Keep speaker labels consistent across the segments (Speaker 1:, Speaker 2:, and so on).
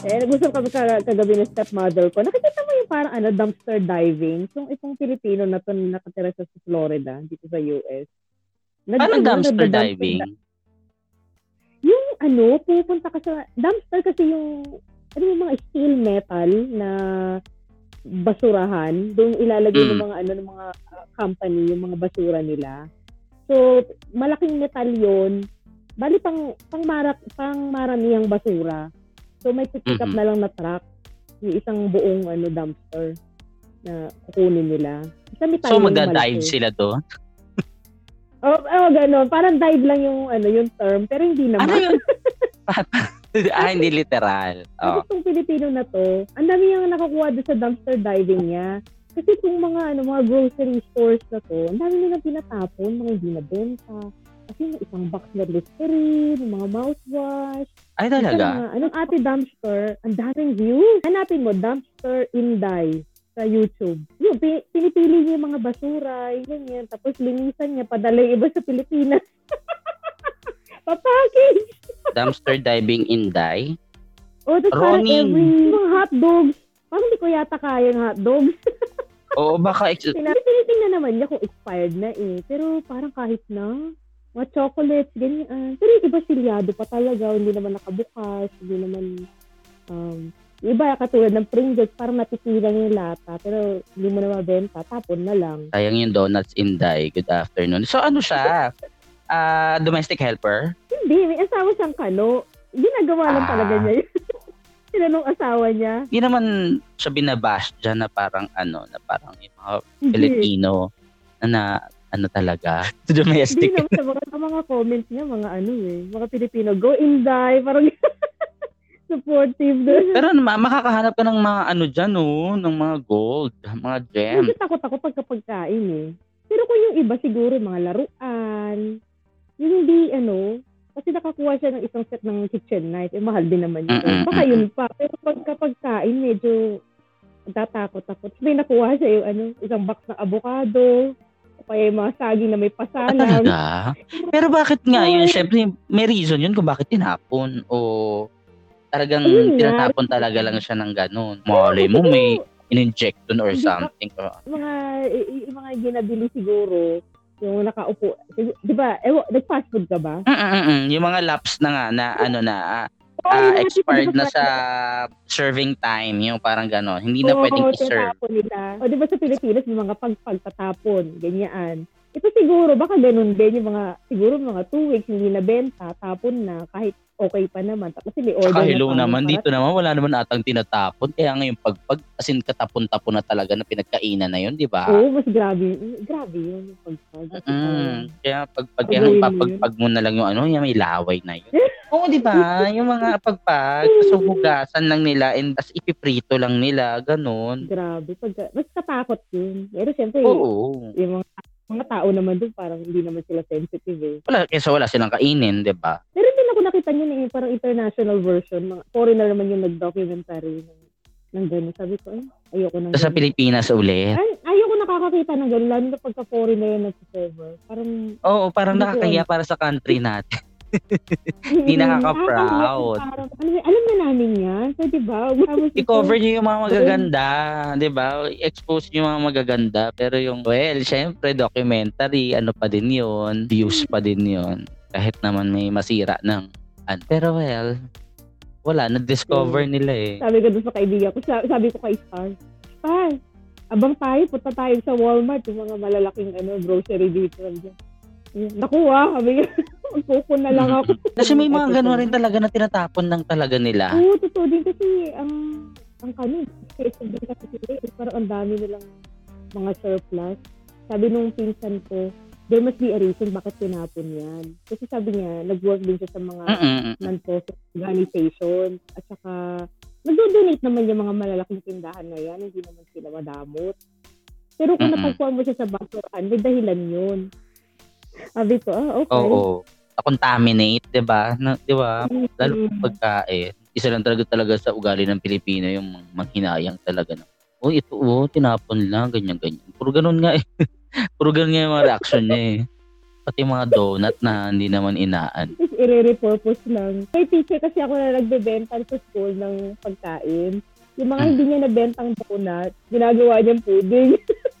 Speaker 1: Eh, nag-usap kami ka- kagabi ng stepmother ko. Nakikita mo yung parang ano, dumpster diving. Yung itong Pilipino na to na nakatira sa Florida, dito sa US. Nag-
Speaker 2: Parang
Speaker 1: ano,
Speaker 2: dumpster diving.
Speaker 1: di- yung ano, pupunta ka sa, dumpster kasi yung, ano yung mga steel metal na basurahan, doon ilalagay ng
Speaker 2: Mm.
Speaker 1: mga ano ng mga uh, company yung mga basura nila. So, malaking metal 'yon. Bali pang pang marak pang maramihang basura. So may pick up
Speaker 2: Mhm.
Speaker 1: na lang na truck, yung isang buong ano dumpster na kukunin nila. Metal
Speaker 2: So magda-dive sila doon.
Speaker 1: Oh, oh ganun. Parang dive lang yung ano yung term, pero hindi naman.
Speaker 2: Ano yun? ah, hindi literal.
Speaker 1: Kasi
Speaker 2: Oh.
Speaker 1: itong Pilipino na to, ang dami niyang nakakuha doon sa dumpster diving niya. Kasi itong mga ano mga grocery stores na to, ang dami nilang tinatapon, mga hindi na benta. Kasi yung isang box na Listerine, mga mouthwash.
Speaker 2: Ay
Speaker 1: Ito
Speaker 2: talaga?
Speaker 1: mga, anong ate dumpster, ang daming views. Hanapin mo, dumpster Inday sa YouTube. Yung, pi- pinipili niya yung mga basura, yun yan. Tapos linisan niya, padala iba sa Pilipinas. Papackage!
Speaker 2: Dumpster diving in Dai?
Speaker 1: O, tapos parang every mga hot dogs. Parang hindi ko yata kaya yung hot dogs.
Speaker 2: Oo, baka ex-
Speaker 1: Tinitingnan naman niya kung expired na eh. Pero parang kahit na, mga chocolates, ganyan. Pero yung iba silyado pa talaga, hindi naman nakabukas, hindi naman, um, iba katulad ng Pringles, parang natitilang yung lata, pero hindi mo na mabenta, tapon na lang.
Speaker 2: sayang yung donuts in Dai. Good afternoon. So ano siya? Ah, domestic helper?
Speaker 1: Hindi, may asawa siyang kano. Ginagawa lang
Speaker 2: Ah.
Speaker 1: talaga niya yun. Sinanong asawa niya.
Speaker 2: Hindi naman siya binabash dyan na parang ano, na parang yung mga. Filipino na, na ano talaga,
Speaker 1: Hindi
Speaker 2: domestic.
Speaker 1: naman sa mga, sa mga comments niya, mga ano eh, mga Pilipino, go Inday, parang supportive doon.
Speaker 2: Pero ma- makakahanap ka ng mga ano dyan, oh, ng mga gold, mga gem.
Speaker 1: Medyo takot ako pagka pagkain eh. Pero kung yung iba siguro, mga laruan, yung hindi ano, kasi nakakuha siya ng isang set ng kitchen knife, eh mahal din naman yun.
Speaker 2: Mm-mm,
Speaker 1: Baka yun pa. Pero pagka pagkain, medyo tatakot takot May nakuha siya yung ano, isang box ng avocado, kaya yung mga saging na may
Speaker 2: Ah,
Speaker 1: pasalang.
Speaker 2: talaga? Pero bakit nga yun? Siyempre, may reason yun kung bakit tinapon. O talagang
Speaker 1: Ayun nga.
Speaker 2: tinatapon talaga lang siya ng ganun. Malay mo, may in-inject dun or something. Oh.
Speaker 1: mga yung mga ginabili siguro yung nakaupo. Di ba, ewan, nag-fast food ka ba?
Speaker 2: Mm-mm-mm. Yung mga laps na nga na ano na
Speaker 1: mga
Speaker 2: expired na sa serving time, yung parang gano'n. Hindi na
Speaker 1: Oo,
Speaker 2: pwedeng i-serve.
Speaker 1: nila. O di ba sa Pilipinas, may mga pagpagtatapon, ganyan. Ito siguro, baka ganun din yung mga, siguro mga two weeks hindi nabenta, tapon na, kahit okay pa naman. Tapos may order
Speaker 2: Saka hello
Speaker 1: na
Speaker 2: naman,
Speaker 1: para-
Speaker 2: dito naman wala naman atang tinatapon. Kaya ngayon pagpag, as in katapon-tapon na talaga na pinagkainan na yun, di ba?
Speaker 1: Oo, mas grabe. Grabe yun. yung pagpag.
Speaker 2: Mm, kaya pag pag
Speaker 1: Gagawin
Speaker 2: yan, papagpag mo na lang yung ano, yung may laway na yun. Oo, di ba? Yung mga pagpag, so hugasan lang nila and as ipiprito lang nila, ganun.
Speaker 1: Grabe. Pag, mas katakot yun. Pero syempre,
Speaker 2: Oo.
Speaker 1: yung mga, mga tao naman doon, parang hindi naman sila sensitive eh.
Speaker 2: Wala, kesa wala silang kainin, di ba?
Speaker 1: Pero din ako nakita niyo eh, parang international version. Mga foreigner naman yung nag-documentary ng, ng gano'n. Sabi ko, ay, ayoko nang
Speaker 2: Sa. Pilipinas ulit.
Speaker 1: Ay, ayoko nakakakita ng gano'n, lalo na pagka foreigner yung nag-server. Parang,
Speaker 2: Oo, parang nakakahiya para sa country natin. Hindi nakaka-proud.
Speaker 1: Parang, alam, na namin yan. So, di ba?
Speaker 2: I-cover niyo yung mga magaganda, 'di ba? I-expose niyo yung mga magaganda, pero yung well, syempre documentary, ano pa din 'yon, views pa din 'yon. Kahit naman may masira ng ano. Pero well, wala na-discover nila eh.
Speaker 1: Sabi ko doon sa kaibigan ko, sabi, sabi ko kay Star, Star, abang tayo, punta tayo sa Walmart, yung mga malalaking ano, grocery dito. Naku ah, sabi ko, magpupo na lang ako.
Speaker 2: Kasi may mga gano'n rin talaga na tinatapon lang talaga nila.
Speaker 1: Oo, totoo din kasi ang ang kami, kasi din kasi sila, eh, parang ang dami nilang mga surplus. Sabi nung pinsan ko, there must be a reason bakit tinapon yan. Kasi sabi niya, nag-work din siya sa mga
Speaker 2: Mm-mm.
Speaker 1: non-profit organization at saka nagdo-donate naman yung mga malalaking tindahan na yan, hindi naman sila madamot. Pero kung
Speaker 2: Mm-mm.
Speaker 1: napagpuan mo siya sa basurahan, may dahilan yun. Sabi ko, ah, okay.
Speaker 2: Oo. Na-contaminate, 'di ba? Na, 'di ba? Lalo
Speaker 1: Mm.
Speaker 2: pagkain. Isa lang talaga talaga sa ugali ng Pilipino yung mang- manghinayang talaga na. Oh, ito oh, tinapon lang, ganyan ganyan. Puro ganun nga eh. Puro ganun nga yung mga reaction niya eh. pati mga donut na hindi naman inaan.
Speaker 1: Tapos i-repurpose lang. May teacher kasi ako na nagbebenta sa school ng pagkain. Yung mga
Speaker 2: Hmm.
Speaker 1: hindi niya nabentang donut, ginagawa niyang pudding.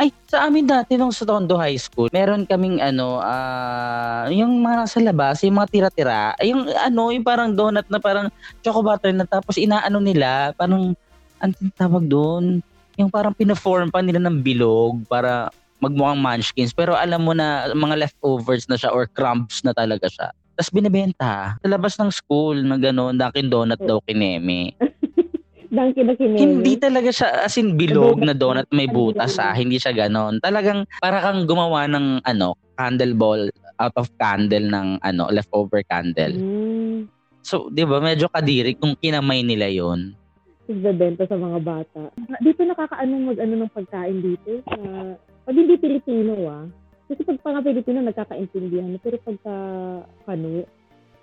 Speaker 2: Ay, sa amin dati nung sa Tondo High School, meron kaming ano, ah, yung mga nasa labas, yung mga tira-tira, yung ano, yung parang donut na parang choco butter na tapos inaano nila, parang, anong tawag doon? Yung parang pina-form pa nila ng bilog para magmukhang munchkins. Pero alam mo na mga leftovers na siya or crumbs na talaga siya. Tapos binibenta sa labas ng school na gano'n, Dunkin Donut daw kineme.
Speaker 1: Dunkin na kineme.
Speaker 2: Hindi talaga siya as in bilog na donut may butas ah. Hindi siya ganon. Talagang para kang gumawa ng ano, candle ball out of candle ng ano, leftover candle.
Speaker 1: Mm.
Speaker 2: So, 'di ba, medyo kadiri kung kinamay nila 'yon.
Speaker 1: Nagbebenta sa mga bata. Dito nakakaano mag-ano ng pagkain dito. Sa, pag hindi Pilipino ah. Kasi pag mga Pilipino nagkakaintindihan. Pero pagka ano,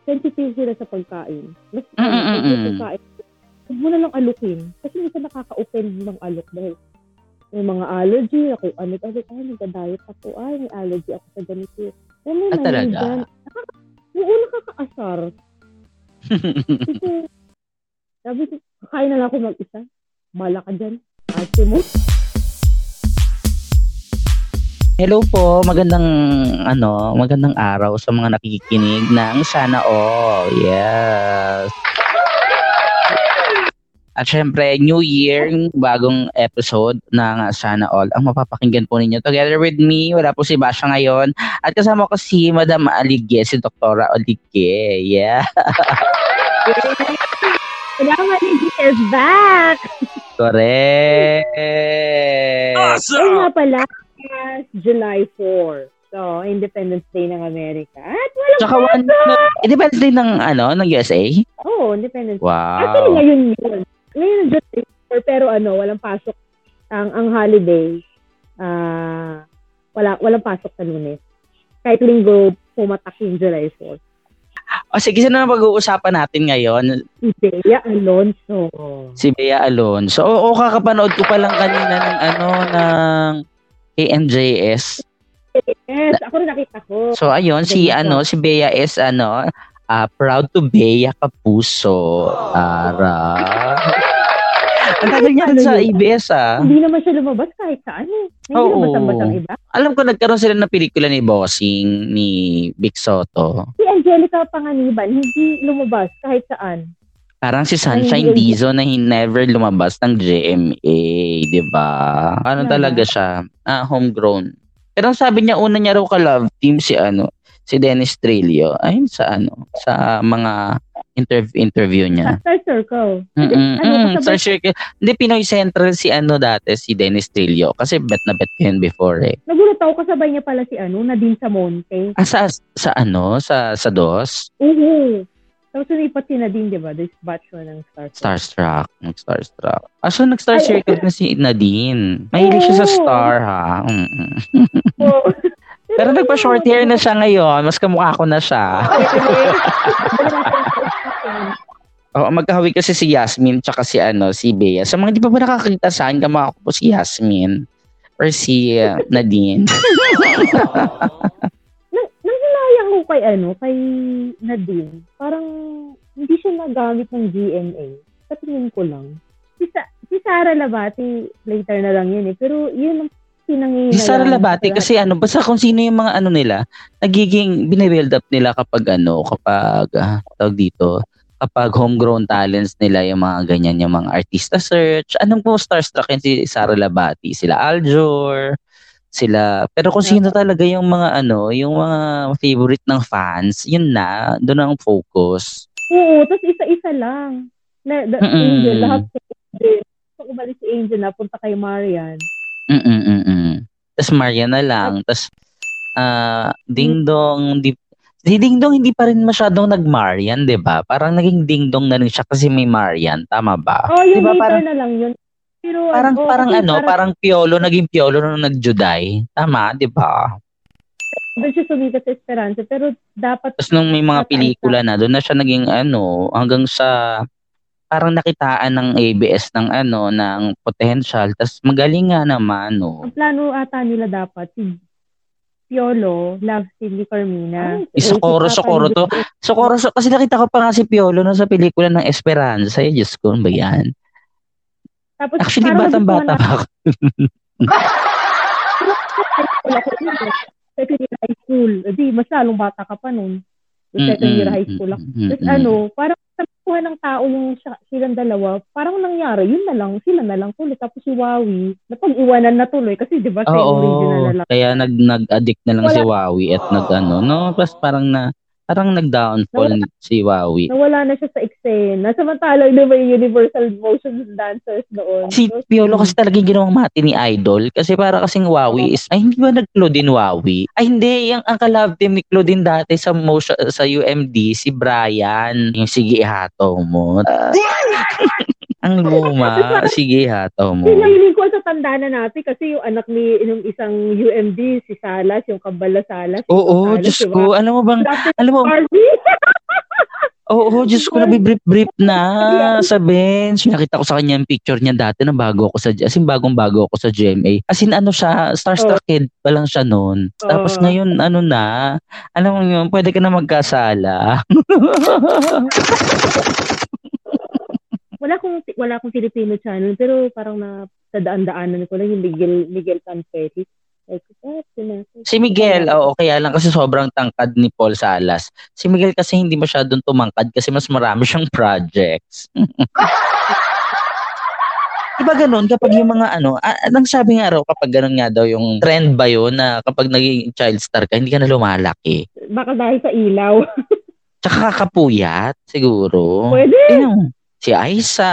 Speaker 1: sensitive sila sa pagkain. Mas
Speaker 2: Mm, mm,
Speaker 1: pag
Speaker 2: mm,
Speaker 1: yung
Speaker 2: mm.
Speaker 1: pagkain, huwag mo na lang alukin. Kasi minsan nakaka-offend ng alok dahil may mga allergy ako. Ano ano ay nagda-diet ako. Ay may allergy ako sa ganito. Ay, may
Speaker 2: Ah, talaga?
Speaker 1: Oo, nakakaasar. Kasi, sabi ko, kakain na lang ako mag-isa. Mala ka dyan. Ate mo.
Speaker 2: Hello po, magandang ano, magandang araw sa mga nakikinig ng Sana All. Yes. At syempre, New Year, bagong episode ng Sana All. Ang mapapakinggan po ninyo. Together with me, wala po si Basha ngayon. At kasama ko si Madam Aligye, si Doktora Aligye. Yeah.
Speaker 1: Salamat, Lizzie is back!
Speaker 2: Correct.
Speaker 1: Ay nga pala, July 4. So, Independence Day ng Amerika. At walang
Speaker 2: Tsaka one, Independence Day ng, ano, ng USA?
Speaker 1: Oo, oh, Independence Day. Actually,
Speaker 2: Wow.
Speaker 1: ngayon yun. Ngayon July 4, pero ano, walang pasok ang ang holiday. Ah, wala walang pasok sa lunes. Kahit linggo, pumatak yung July 4.
Speaker 2: O sige, sino na pag-uusapan natin ngayon?
Speaker 1: Si Bea Alonso.
Speaker 2: Si Bea Alonso. Oo, kakapanood ko pa lang kanina ng ano, ng KNJS.
Speaker 1: Yes, ako rin nakita ko.
Speaker 2: So, ayun, si ano, si Bea is ano, ah, proud to Bea Kapuso. Ara. Ang tagal niya rin sa ABS ah.
Speaker 1: Hindi naman siya lumabas kahit saan eh. Hindi
Speaker 2: Oo.
Speaker 1: lumabas-basang iba.
Speaker 2: Alam ko nagkaroon sila ng pelikula ni Bossing, ni Vic Soto.
Speaker 1: Si Angelica Panganiban, hindi lumabas kahit saan.
Speaker 2: Parang si Sunshine
Speaker 1: Ay.
Speaker 2: Dizon na hin- never lumabas ng GMA, di ba? Ano
Speaker 1: Talaga?
Speaker 2: siya? Ah, homegrown. Pero ang sabi niya, una niya raw ka-love team si ano, si Dennis Trillo. Ayun sa ano, sa mga interview interview niya.
Speaker 1: Star Circle.
Speaker 2: Mm
Speaker 1: ano,
Speaker 2: mm Star Circle. Hindi, Pinoy Central si ano dati, si Dennis Trillo. Kasi bet na bet ko yun before eh.
Speaker 1: Nagulat ako kasabay niya pala si ano, Nadine Samonte.
Speaker 2: Ah, sa, sa ano? Sa, sa DOS?
Speaker 1: Oo. Tapos sumipat si Nadine, di ba? This batch mo ng Star Circle.
Speaker 2: Starstruck. Nag-starstruck. Ah, so nag-star circle na si Nadine. Mahilig siya sa star, ha?
Speaker 1: Oo.
Speaker 2: Pero nagpa-short hair na siya ngayon. Mas kamukha ko na siya. Oo, magkahawi kasi si Yasmin tsaka si ano, si Bea. Sa mga di pa ba nakakita saan, kamukha ko po si Yasmin. Or si uh, Nadine.
Speaker 1: Nang, nanghilayang ko kay ano, kay Nadine. Parang hindi siya nagamit ng GMA. Sa tingin ko lang. Si, Sa- si Sarah Labati, later na lang yun eh. Pero yun ang pinanghihinayang.
Speaker 2: Si Sara Labati kasi ano, basta kung sino yung mga ano nila, nagiging binibuild up nila kapag ano, kapag, ah, tawag dito, kapag homegrown talents nila yung mga ganyan, yung mga artista search. Anong po starstruck yun si Sara Labati? Sila Aljor, sila, pero kung sino talaga yung mga ano, yung mga favorite ng fans, yun na, doon ang focus.
Speaker 1: Oo, tapos isa-isa lang. Na, the,
Speaker 2: Mm-mm.
Speaker 1: Angel, lahat si Angel. Pag umalis si Angel, napunta kay Marian.
Speaker 2: Mm-mm-mm. Tapos Maria na lang. Tapos, ah, Ding Dong, di, si Ding Dong hindi pa rin masyadong nag-Marian, di ba? Parang naging Ding Dong na rin siya kasi may Marian. Tama ba?
Speaker 1: Oh, yung
Speaker 2: Di ba,
Speaker 1: later
Speaker 2: parang,
Speaker 1: na lang yun. Pero,
Speaker 2: parang,
Speaker 1: oh,
Speaker 2: parang
Speaker 1: kasi
Speaker 2: ano, parang Piolo, naging Piolo nung nag-Juday. Tama, di ba?
Speaker 1: Doon siya sumikat sa Esperanza. Pero dapat,
Speaker 2: Tapos nung may mga pelikula na, doon na siya naging ano, hanggang sa parang nakitaan ng ABS ng ano, ng potential. Tapos magaling nga naman, no?
Speaker 1: ang plano ata nila dapat, si Piolo loves si ni Carmina.
Speaker 2: Eh, Socorro, Socorro to. Socorro, so, kasi nakita ko pa nga si Piolo no, sa pelikula ng Esperanza. Eh, Diyos ko, ano ba yan?
Speaker 1: Tapos,
Speaker 2: Actually, batang-bata pa ako.
Speaker 1: Second year high school. Eh, Di, mas lalong bata ka pa nun. Yung second year high school ako. Tapos ano, parang nakuha ng tao yung silang dalawa, parang nangyari, yun na lang, sila na lang tuloy. Tapos si Wawi, napag-iwanan na tuloy kasi di ba siya yung original na lang.
Speaker 2: kaya nag, nag-addict na lang
Speaker 1: Wala.
Speaker 2: si Wawi at nag-ano, no? Plus parang na, parang nag-downfall si Wawi.
Speaker 1: Nawala na siya sa eksena. Samantalang di ba yung Universal Motion Dancers noon?
Speaker 2: Si
Speaker 1: So,
Speaker 2: Piolo kasi talaga yung ginawang mati ni Idol. Kasi para kasing Wawi is, ay hindi ba nag-Claudine Wawi? Ay hindi, yung ang kalab team ni Claudine dati sa motion, sa UMD, si Brian. Yung sige hato mo. Ang luma, sige hato mo.
Speaker 1: Pinahiling ko sa tanda na natin kasi yung anak ni yung isang UMD, si Salas, yung Kabala Salas.
Speaker 2: Oo,
Speaker 1: Salas,
Speaker 2: Diyos
Speaker 1: diba?
Speaker 2: ko. Alam mo bang,
Speaker 1: Dati
Speaker 2: alam mo. Oo, Diyos ko, nabibrip-brip na sa bench. Nakita ko sa kanya yung picture niya dati na bago ako sa, as in bagong bago ako sa GMA. As in ano siya, starstruck kid pa lang siya noon. Tapos
Speaker 1: Oo.
Speaker 2: ngayon, ano na, alam mo yun, pwede ka na magkasala.
Speaker 1: wala akong wala akong Filipino channel pero parang na sa daan-daanan ko lang yung Miguel Miguel. Like, ah, sina-
Speaker 2: si Miguel, oo, kaya lang kasi sobrang tangkad ni Paul Salas. Si Miguel kasi hindi masyadong tumangkad kasi mas marami siyang projects. Diba ganun kapag yung mga ano, anong sabi nga raw kapag ganun nga daw yung trend ba yun na kapag naging child star ka, hindi ka na lumalaki.
Speaker 1: Baka dahil sa ilaw.
Speaker 2: Tsaka kakapuyat, siguro.
Speaker 1: Pwede.
Speaker 2: Yun, si Aiza,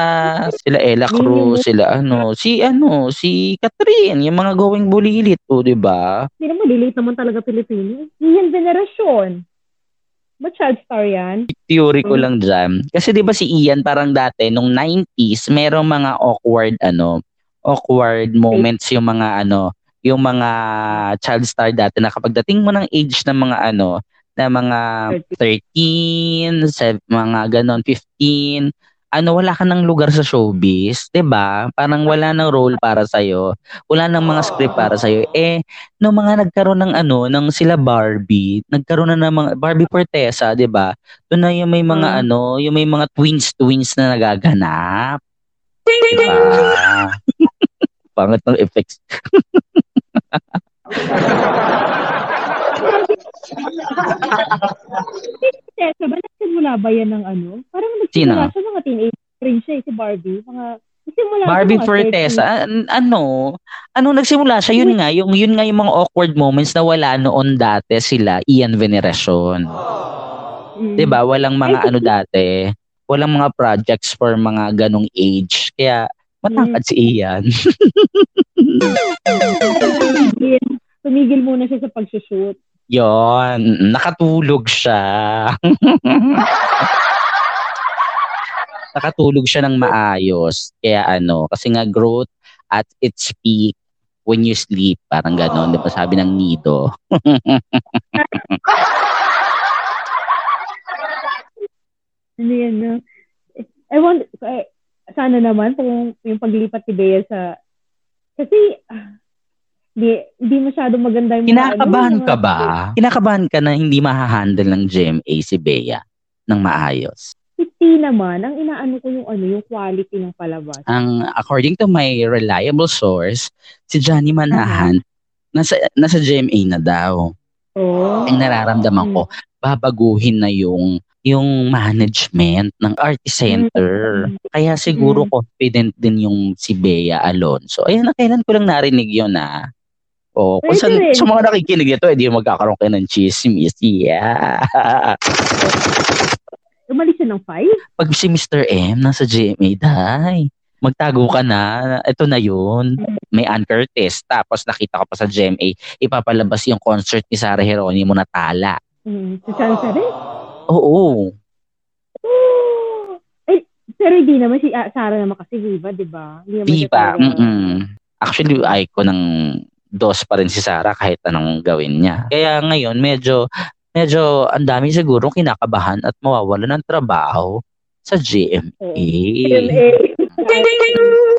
Speaker 2: sila Ella Cruz, sila ano, si ano, si Catherine, yung mga going bulilit po, di ba?
Speaker 1: Hindi naman, delete naman talaga Pilipino. Iyan venerasyon. Ba child star yan?
Speaker 2: Theory ko lang dyan. Kasi di ba si Ian parang dati, nung 90s, merong mga awkward, ano, awkward moments yung mga ano, yung mga child star dati na kapag dating mo ng age ng mga ano, na mga 13, sev- mga ganon, 15, ano, wala ka ng lugar sa showbiz, 'di ba? Parang wala nang role para sa wala nang mga script para sa Eh, no mga nagkaroon ng ano, ng sila Barbie, nagkaroon na ng mga Barbie Fortesa, 'di ba? Doon na yung may mga
Speaker 1: Mm.
Speaker 2: ano, yung may mga twins twins na nagaganap. 'Di ba? Pangit ng effects.
Speaker 1: Tessa, ba nagsimula ba yan ng ano? Parang
Speaker 2: Sino?
Speaker 1: nagsimula siya mga teenage rin siya, eh, si Barbie. Mga, nagsimula
Speaker 2: Barbie
Speaker 1: mga
Speaker 2: Fortesa,
Speaker 1: 13.
Speaker 2: an- ano, ano nagsimula siya yun nga, yung yun nga yung mga awkward moments na wala noon dati sila Ian Veneration.
Speaker 1: Mm.
Speaker 2: 'Di ba? Walang mga ano dati, walang mga projects for mga ganong age. Kaya matangkad si Ian.
Speaker 1: Tumigil, tumigil muna siya sa pagsushoot.
Speaker 2: Yon, nakatulog siya. nakatulog siya ng maayos. Kaya ano, kasi nga growth at its peak when you sleep, parang ganon, 'di ba? Sabi ng Nido.
Speaker 1: Ano yan, no? I want, eh, sana naman kung yung paglipat ni Bea sa, kasi, ah, di, di masyado maganda yung mga,
Speaker 2: Kinakabahan
Speaker 1: ano,
Speaker 2: ka ba? Kinakabahan ka na hindi mahahandle ng GMA si Bea ng maayos.
Speaker 1: T naman, ang inaano ko yung ano, yung quality ng palabas.
Speaker 2: Ang according to my reliable source, si Johnny Manahan nasa nasa GMA na daw.
Speaker 1: Oh.
Speaker 2: Ang nararamdaman ko, babaguhin na yung yung management ng Artist Center. Kaya siguro
Speaker 1: Mm.
Speaker 2: confident din yung si Bea Alonso. Ayun, na kailan ko lang narinig yun ah. O, kung sa, sa mga nakikinig nito, edi magkakaroon kayo ng chismis. Yeah.
Speaker 1: Umalis siya ng five?
Speaker 2: Pag si Mr. M nasa GMA, day, magtago ka na. Ito na yun. May Ann Curtis. Tapos nakita ko pa sa GMA, ipapalabas yung concert ni Sarah Geronimo na tala.
Speaker 1: Mm. Sansa rin?
Speaker 2: Oo.
Speaker 1: Oh. Ay, pero hindi naman si ah, Sarah naman kasi viva, di ba? Talaga-
Speaker 2: Mm-mm. Actually, ko ng dos pa rin si Sarah kahit anong gawin niya. Kaya ngayon, medyo, medyo ang dami siguro kinakabahan at mawawala ng trabaho sa GMA.
Speaker 1: GMA.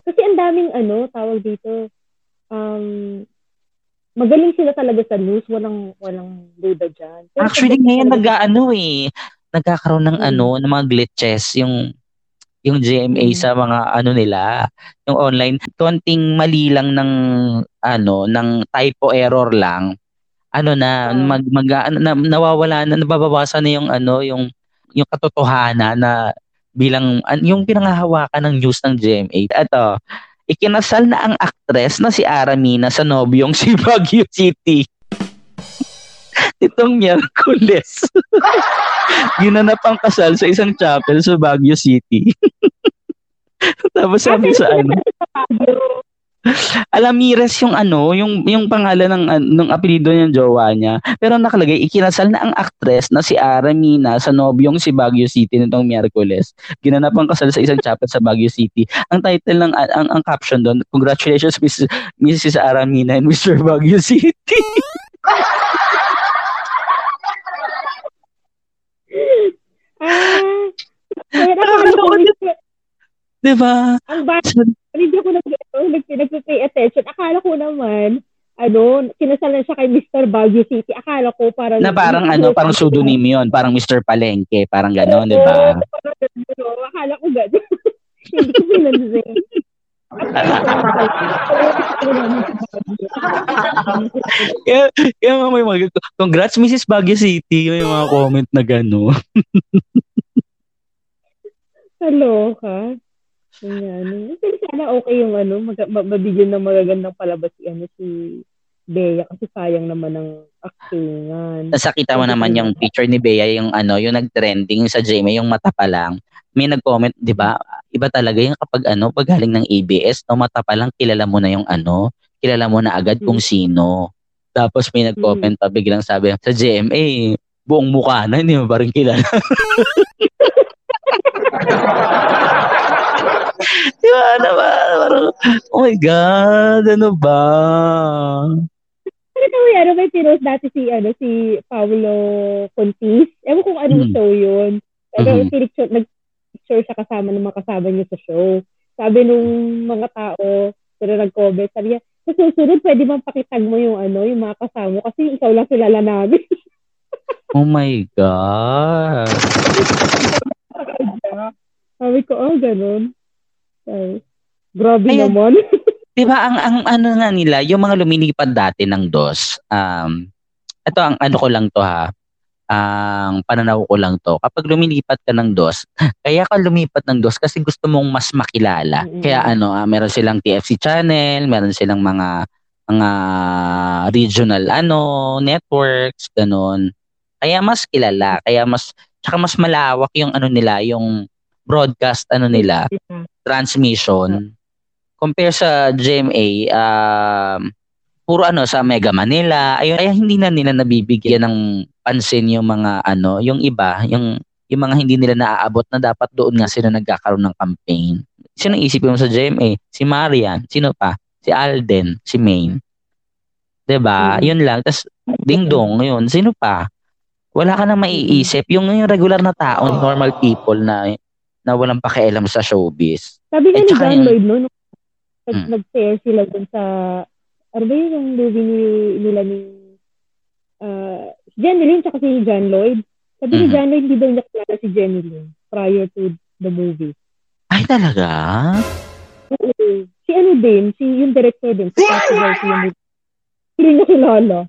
Speaker 1: Kasi ang daming ano, tawag dito, um, magaling sila talaga sa news, walang walang duda diyan.
Speaker 2: Actually ngayon nag-ano eh, nagkakaroon ng mm. ano, ng mga glitches yung yung GMA mm. sa mga ano nila, yung online, konting mali lang ng ano, ng typo error lang. Ano na mag, mag ano, na, nawawala na nababawasan na yung ano, yung yung katotohanan na bilang yung pinangahawakan ng news ng GMA. Ito, ikinasal na ang aktres na si Aramina sa nobyong si Baguio City. Itong Miyerkules. Ginanap ang kasal sa isang chapel sa Baguio City. Tapos sabi sa ano, Alamires yung ano, yung yung pangalan ng ng apelyido ng jowa niya. Pero nakalagay ikinasal na ang aktres na si Ara Mina sa nobyong si Baguio City nitong Miyerkules. Ginanap ang kasal sa isang chapel sa Baguio City. Ang title ng ang, ang caption doon, Congratulations Mrs. Mrs. Ara Mina and Mr. Baguio City.
Speaker 1: Ah, kaya
Speaker 2: 'Di ba?
Speaker 1: Ang bata, hindi ako nag, nag, nag-pay attention. Akala ko naman, ano, kinasal na siya kay Mr. Baguio City. Akala ko parang...
Speaker 2: Na parang ano, parang pseudonym yun. Parang Mr. Palengke. Parang gano'n, di ba?
Speaker 1: Akala ko gano'n. hindi ko pinansin.
Speaker 2: Kaya, kaya may mga, congrats Mrs. Baguio City, may mga comment na gano'n.
Speaker 1: Kaloka. Pero sana okay yung ano, mag, mabigyan ng magagandang palabas si ano si Bea kasi sayang naman ng actingan.
Speaker 2: Nasakita mo naman yung picture ni Bea yung ano, yung nag-trending sa Jamie, yung mata pa lang. May nag-comment, 'di ba? Iba talaga yung kapag ano, pag galing ng ABS, no mata pa lang kilala mo na yung ano, kilala mo na agad kung hmm. sino. Tapos may nag-comment pa biglang sabi sa GMA, buong mukha na, hindi mo pa rin kilala. Di ba? Ano ba? Parang, oh my God, ano ba?
Speaker 1: Ano kami, ano may pinost dati si, ano, si Paulo Contis? Ewan kung anong mm. show yun. Pero mm-hmm. pinicture, nag-picture siya kasama ng mga kasama niya sa show. Sabi nung mga tao, pero nag-comment, sabi niya, sa susunod, pwede bang pakitag mo yung ano, yung mga kasama kasi ikaw lang kilala namin.
Speaker 2: oh my God.
Speaker 1: Sabi ko, oh, ganun. Ay, grabe Ayan. naman.
Speaker 2: 'Di ba ang ang ano nga nila, yung mga lumilipad dati ng DOS, um ito ang ano ko lang to ha. Ang pananaw ko lang to. Kapag lumilipat ka ng DOS, kaya ka lumipat ng DOS kasi gusto mong mas makilala. Mm-hmm. Kaya ano, uh, meron silang TFC channel, meron silang mga mga regional ano networks ganun. Kaya mas kilala, kaya mas tsaka mas malawak yung ano nila, yung broadcast ano nila, transmission. Compare sa GMA, um, puro ano sa Mega Manila, ayun ay hindi na nila nabibigyan ng pansin yung mga ano, yung iba, yung yung mga hindi nila naaabot na dapat doon nga sila nagkakaroon ng campaign. Sino isip mo sa GMA? Si Marian, sino pa? Si Alden, si Maine. 'Di ba? Mm-hmm. Yun lang. Tas ding dong, yun. Sino pa? Wala ka nang maiisip. Yung, yung regular na tao, normal people na na walang pakialam sa showbiz.
Speaker 1: Sabi nga eh, ni John Lloyd, no, nung hmm. nag-share sila dun sa, ano ba yung movie ni, nila ni, uh, si Jenny Lynn tsaka si John Lloyd. Sabi mm-hmm. ni John Lloyd, hindi daw niya kilala si Jenny Lynn prior to the movie.
Speaker 2: Ay, talaga?
Speaker 1: Oo. Si ano din, si yung director din, si Cathy Garcia yung movie. Hindi niya kilala.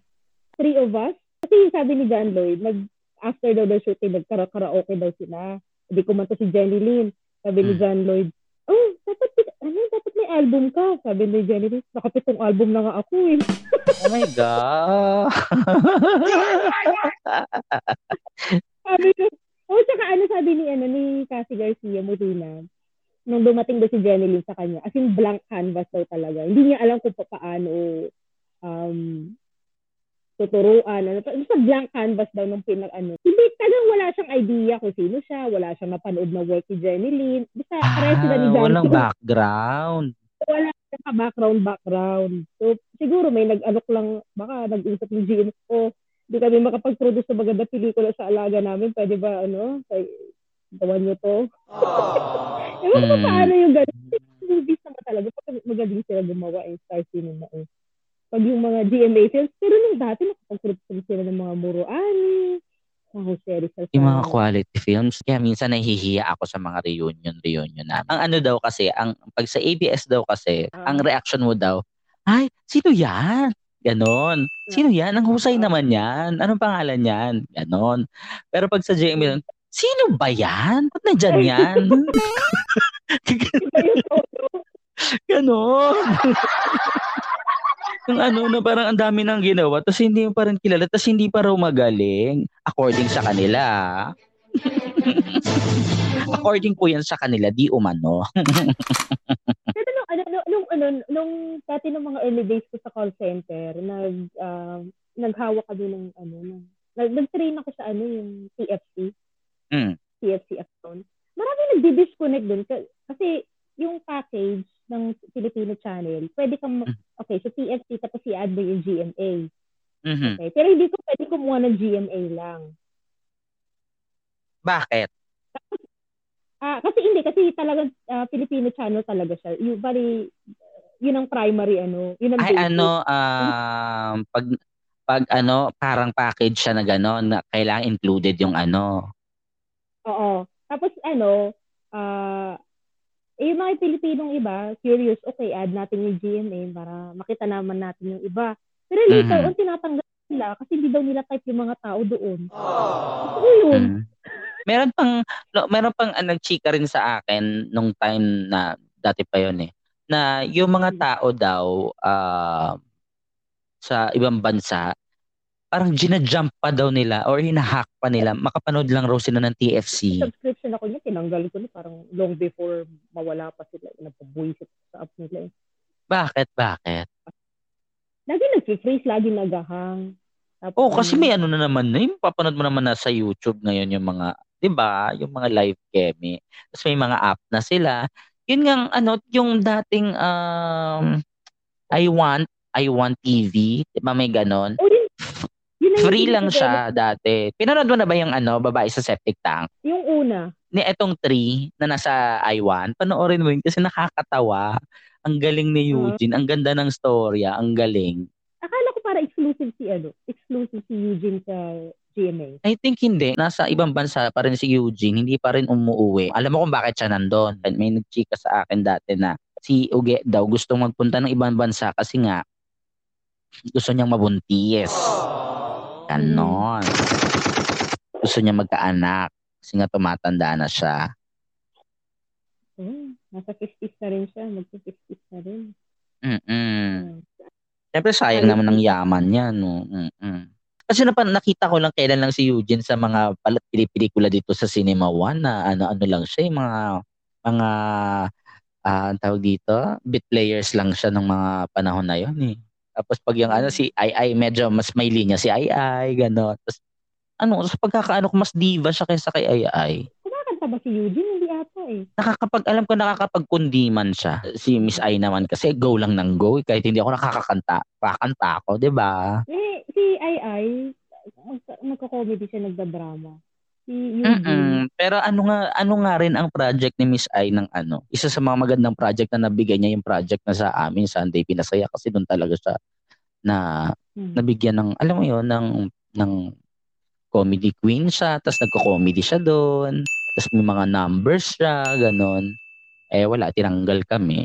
Speaker 1: Three of us. Kasi yung sabi ni John Lloyd, nag, after daw the shooting, nagkara-karaoke daw sila. Hindi ko man to si Jenny Lynn. Sabi ni hmm. John Lloyd, oh, dapat, ano, dapat may album ka. Sabi ni Jenny Lynn, nakapitong album na nga ako eh.
Speaker 2: oh my God.
Speaker 1: sabi ko, oh, tsaka ano sabi ni, ano, ni Cassie Garcia Mutuna, nung dumating daw si Jenny Lynn sa kanya, as in blank canvas daw talaga. Hindi niya alam kung paano um, tuturuan. Ano, sa blank canvas daw nung pinag ano. Hindi, talagang wala siyang idea kung sino siya, wala siyang napanood na work ni Jenny Lynn. Basta,
Speaker 2: ah, pareho sila ni John. Walang background.
Speaker 1: Wala siyang ka-background, background. So, siguro may nag-alok lang, baka nag-usap ni Gino, o hindi kami makapag-produce ng maganda pelikula sa alaga namin. Pwede ba, ano, kay, gawan nyo to? Ewan ko hmm. paano yung gano'n. Movies naman talaga. Pag magaling sila gumawa, eh, star cinema, eh pag yung mga GMA films. Pero nung dati, nakapag-produce sila ng mga Muruani, mga Jose Rizal.
Speaker 2: Yung mga quality films. Kaya minsan nahihiya ako sa mga reunion, reunion namin. Ang ano daw kasi, ang pag sa ABS daw kasi,
Speaker 1: Ah.
Speaker 2: ang reaction mo daw, ay, sino yan? Ganon. Sino yan? Ang husay naman yan. Anong pangalan yan? Ganon. Pero pag sa GMA, sino ba yan? Ba't nandyan yan? Ganon. yung ano na parang ang dami nang ginawa tapos hindi mo pa rin kilala tapos hindi pa raw magaling according sa kanila. according po yan sa kanila, di umano.
Speaker 1: Pero nung, ano, nung, nung, ano, nung dati ng mga early days ko sa call center, nag, ah, naghawa ka din ng, ano, ng, nag, nag-train ako sa, ano, yung TFC,
Speaker 2: Mm.
Speaker 1: TFC account. Marami nagdi-disconnect dun. Ka- Kasi, yung package ng Filipino channel, pwede kang, ma- okay, so TFC, tapos i-add mo yung GMA.
Speaker 2: Mhm.
Speaker 1: Okay? Pero hindi ko pwede kumuha ng GMA lang.
Speaker 2: Bakit?
Speaker 1: Ah, kasi hindi kasi talaga ah, Filipino channel talaga siya. Yung bali yun ang primary ano, yun ang
Speaker 2: Ay
Speaker 1: basic.
Speaker 2: ano um pag pag ano parang package siya na gano'n na kailangan included yung ano.
Speaker 1: Oo. Tapos ano, ah eh, yung mga Pilipinong iba, curious, okay, add natin yung GMA para makita naman natin yung iba. Pero later
Speaker 2: Mhm.
Speaker 1: on, tinatanggal nila kasi hindi daw nila type yung mga tao doon. Oo yun.
Speaker 2: Mm. Meron pang no, meron pang uh, nagchika rin sa akin nung time na dati pa yon eh na yung mga tao daw ah, sa ibang bansa parang gina-jump pa daw nila or hinahack pa nila makapanood lang raw sila ng TFC.
Speaker 1: Subscription ako niya, tinanggal ko na parang long before mawala pa sila. Nagpabuisit sa app nila. eh.
Speaker 2: Bakit? Bakit?
Speaker 1: Lagi nag-freeze, lagi nagahang. Tapos,
Speaker 2: Oh, kasi may ano na naman, eh, papanood mo naman na sa YouTube ngayon yung mga, 'di ba? Yung mga live kemi. Tapos may mga app na sila. Yun nga ano, yung dating um I want I want TV, 'di ba may ganon?
Speaker 1: Oh, yun, yun na yung
Speaker 2: Free lang siya dati. Pinanood mo na ba yung ano, babae sa septic tank?
Speaker 1: Yung una.
Speaker 2: Ni etong 3 na nasa I want, panoorin mo yun kasi nakakatawa. Ang galing ni Eugene, ang ganda ng storya, ang galing.
Speaker 1: Akala ko para exclusive si ano, exclusive si Eugene sa GMA.
Speaker 2: I think hindi. Nasa ibang bansa pa rin si Eugene, hindi pa rin umuwi. Alam mo kung bakit siya nandun. May nagchika sa akin dati na si Uge daw gusto magpunta ng ibang bansa kasi nga gusto niyang mabuntis. Ganon. Gusto niya magkaanak kasi nga tumatanda na siya.
Speaker 1: Oh, nasa 50s na rin siya. Magsa-50s na rin.
Speaker 2: Mm-mm.
Speaker 1: Hmm.
Speaker 2: Siyempre sayang
Speaker 1: Ay,
Speaker 2: naman ng yaman niya, no. Mm-mm. Kasi napa, nakita ko lang kailan lang si Eugene sa mga pili-pelikula dito sa Cinema One na ano-ano lang siya, yung mga mga ah, ang tawag dito, bit players lang siya ng mga panahon na yon eh. Tapos pag yung ano si Ai Ai medyo mas may linya si Ai Ai gano'n. Tapos ano, sa pagkakaano ko mas diva siya kaysa kay Ai Ai.
Speaker 1: Kumakanta ba si Eugene? Hindi ata eh.
Speaker 2: Nakakapag alam ko nakakapagkundiman siya. Si Miss Ai naman kasi go lang ng go kahit hindi ako nakakakanta. Kakanta ako, 'di ba?
Speaker 1: Eh, si Ai Ai, mag- nagko-comedy siya, nagda-drama.
Speaker 2: Mm-mm. Pero ano nga ano nga rin ang project ni Miss Ai ng ano? Isa sa mga magandang project na nabigay niya yung project na sa amin Sunday Pinasaya kasi doon talaga siya na
Speaker 1: Hmm.
Speaker 2: nabigyan ng alam mo yon ng ng comedy queen siya tapos nagko-comedy siya doon tapos may mga numbers siya ganon eh wala tinanggal kami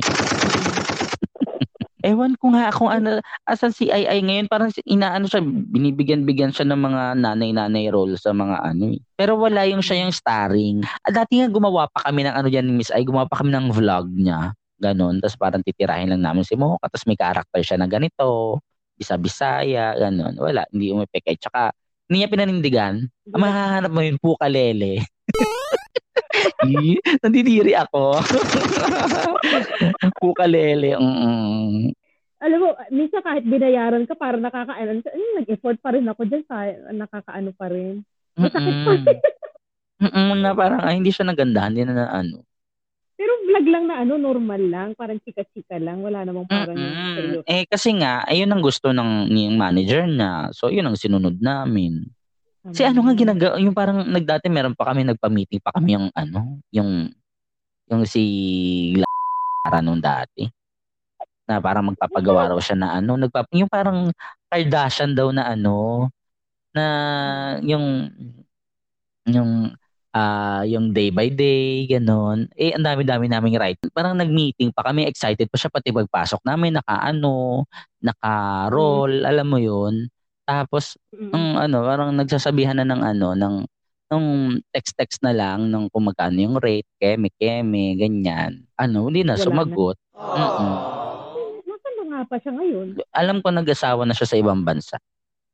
Speaker 2: Ewan ko nga kung ano, asan si Ai Ai ngayon, parang inaano siya, binibigyan-bigyan siya ng mga nanay-nanay role sa mga ano eh. Pero wala yung siya yung starring. Ah, dati nga gumawa pa kami ng ano dyan ni Miss Ai, gumawa pa kami ng vlog niya. Ganon. Tapos parang titirahin lang namin si Mocha. Tapos may karakter siya na ganito. Bisa-bisaya. Ganon. Wala. Hindi umipik. Eh, tsaka, hindi niya pinanindigan. Ang mahahanap mo yun, pukalele. Ih, Nandidiri ako. pukalele. Mm-mm.
Speaker 1: Alam mo, minsan kahit binayaran ka para nakakaano, eh, nag-effort pa rin ako dyan sa nakakaano pa rin. Masakit pa
Speaker 2: Mm-mm. Mm-mm, na parang ay, hindi siya nagandahan, hindi na, na ano.
Speaker 1: Pero vlog lang na ano, normal lang. Parang chika-chika lang. Wala namang parang seryoso.
Speaker 2: Eh kasi nga, ayun ang gusto ng ng manager niya. So yun ang sinunod namin. Si ano nga ginagawa, yung parang nagdati meron pa kami nagpa-meeting pa kami yung ano, yung yung si Lara nung dati. na parang magpapagawa raw siya na ano, nagpap yung parang Kardashian daw na ano na yung yung ah yung day by day, ganon. Eh, ang dami-dami naming right. Parang nag-meeting pa kami, excited pa siya pati pagpasok namin, naka-ano, naka-roll, alam mo yun. Tapos,
Speaker 1: Mm.
Speaker 2: ang ano, parang nagsasabihan na ng ano, ng ng text-text na lang ng kung magkano yung rate, keme-keme, ganyan. Ano, hindi na
Speaker 1: Wala na.
Speaker 2: sumagot. Mm-mm.
Speaker 1: Nasaan na nga pa siya ngayon?
Speaker 2: Alam ko nag-asawa na siya sa ibang bansa.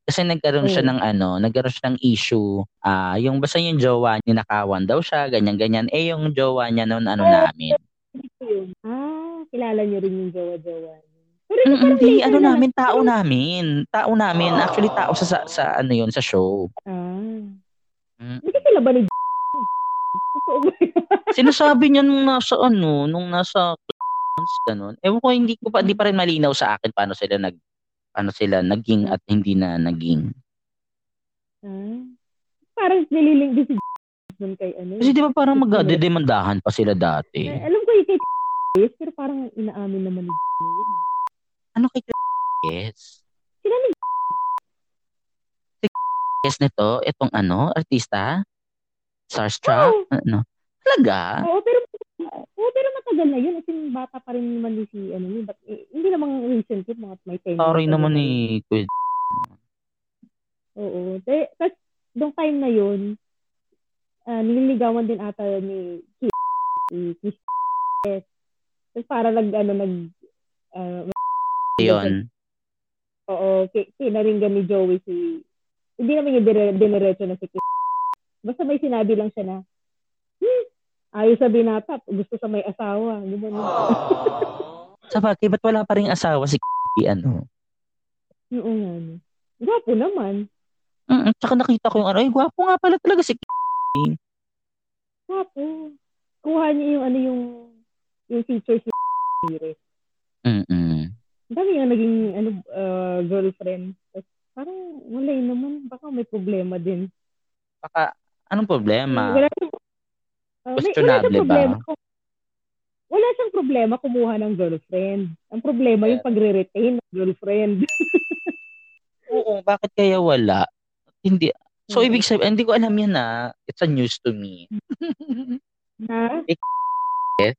Speaker 2: Kasi nagkaroon siya
Speaker 1: Oh.
Speaker 2: ng ano, nagkaroon siya ng issue. Ah, yung basta yung jowa niya nakawan daw siya, ganyan-ganyan. Eh yung jowa niya noon ano
Speaker 1: Oh.
Speaker 2: namin.
Speaker 1: Ito yun. Ah, kilala niyo rin yung jowa-jowa. Pero
Speaker 2: Mm, Hindi,
Speaker 1: later
Speaker 2: ano
Speaker 1: na-
Speaker 2: namin, tao namin. Tao namin. Actually, tao sa, sa, sa ano yun, sa show.
Speaker 1: Ah.
Speaker 2: Mm.
Speaker 1: Hindi sila ba ni?
Speaker 2: Sinasabi niya nung nasa ano, nung nasa ganun. Ewan ko, hindi ko pa, di pa rin malinaw sa akin paano sila nag, paano sila naging at hindi na naging.
Speaker 1: Ah. Parang nililing si dun kay ano.
Speaker 2: Kasi di ba parang magdedemandahan pa sila dati.
Speaker 1: Eh, alam ko yung kay pero parang inaamin naman ni.
Speaker 2: Ano kay Yes.
Speaker 1: Sila ni
Speaker 2: Yes nito, itong ano, artista? Starstruck?
Speaker 1: Oo.
Speaker 2: Ano? Talaga?
Speaker 1: Oo, pero Oo, pero matagal na yun. As in, bata pa rin naman si, ano yun. But, eh, hindi namang recent yun, mga may 10
Speaker 2: Sorry naman ni Kuya.
Speaker 1: Oo. Tapos, nung time na yun, ah, nililigawan din ata ni Kiss. Si Kiss. Tapos para nag, ano, nag, ah,
Speaker 2: Yun.
Speaker 1: oo, ki- kinaringgan ni Joey si, hindi naman yung dire, diniretso na si Kiss. Basta may sinabi lang siya na, hmm, ayos sa binata, gusto sa may asawa. Ganun.
Speaker 2: Sa bagay, ba't wala pa rin asawa si ano?
Speaker 1: Oo nga. Gwapo naman.
Speaker 2: Mm, tsaka nakita ko yung ano, ay gwapo nga pala talaga si
Speaker 1: Gwapo. Kuha niya yung ano yung yung features ni Iris.
Speaker 2: Mm-mm.
Speaker 1: Dami yung naging ano uh, girlfriend. Tapos parang wala yun naman. Baka may problema din.
Speaker 2: Baka, anong problema?
Speaker 1: Wala siyang, uh, may, wala
Speaker 2: Questionable
Speaker 1: siyang problema.
Speaker 2: ba?
Speaker 1: Kung, wala siyang problema kumuha ng girlfriend. Ang problema yung pagre-retain ng girlfriend.
Speaker 2: Oo, bakit kaya wala? Hindi. So,
Speaker 1: Oo.
Speaker 2: ibig sabihin, hindi ko alam yan na. It's a news to me.
Speaker 1: Na?
Speaker 2: Eh?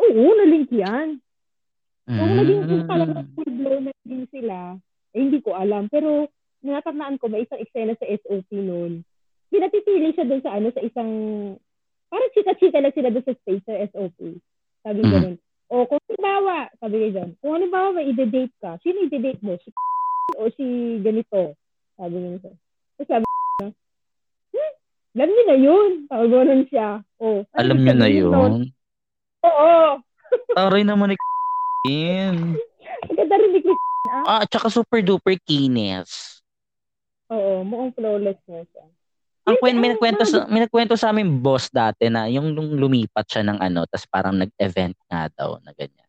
Speaker 1: Oo, nalink yan. Kung naging kung
Speaker 2: Mm.
Speaker 1: talagang full blown na din sila, eh, hindi ko alam. Pero, natatandaan ko, may isang eksena sa SOP noon. Pinatitili siya doon sa ano, sa isang, parang chika-chika lang sila doon sa stage sa SOP. Sabi
Speaker 2: Mm.
Speaker 1: ganun. O, kung halimbawa, sabi niya dyan, kung halimbawa may ide-date ka, sino ide-date mo? Si o si ganito? Sabi niya sa Tapos sabi niya, hmm, alam niyo na yun. Sabi ganun siya. O, ano
Speaker 2: Alam niyo na yun.
Speaker 1: Oo.
Speaker 2: Taray naman ni Kim.
Speaker 1: Ang ganda rin ni.
Speaker 2: Ah, tsaka super duper kines.
Speaker 1: Oo, mukhang flawless na siya.
Speaker 2: Ang kwen, may
Speaker 1: ah,
Speaker 2: nagkwento
Speaker 1: ah,
Speaker 2: sa, may nagkwento sa amin boss dati na yung nung lumipat siya ng ano, tas parang nag-event nga daw na ganyan.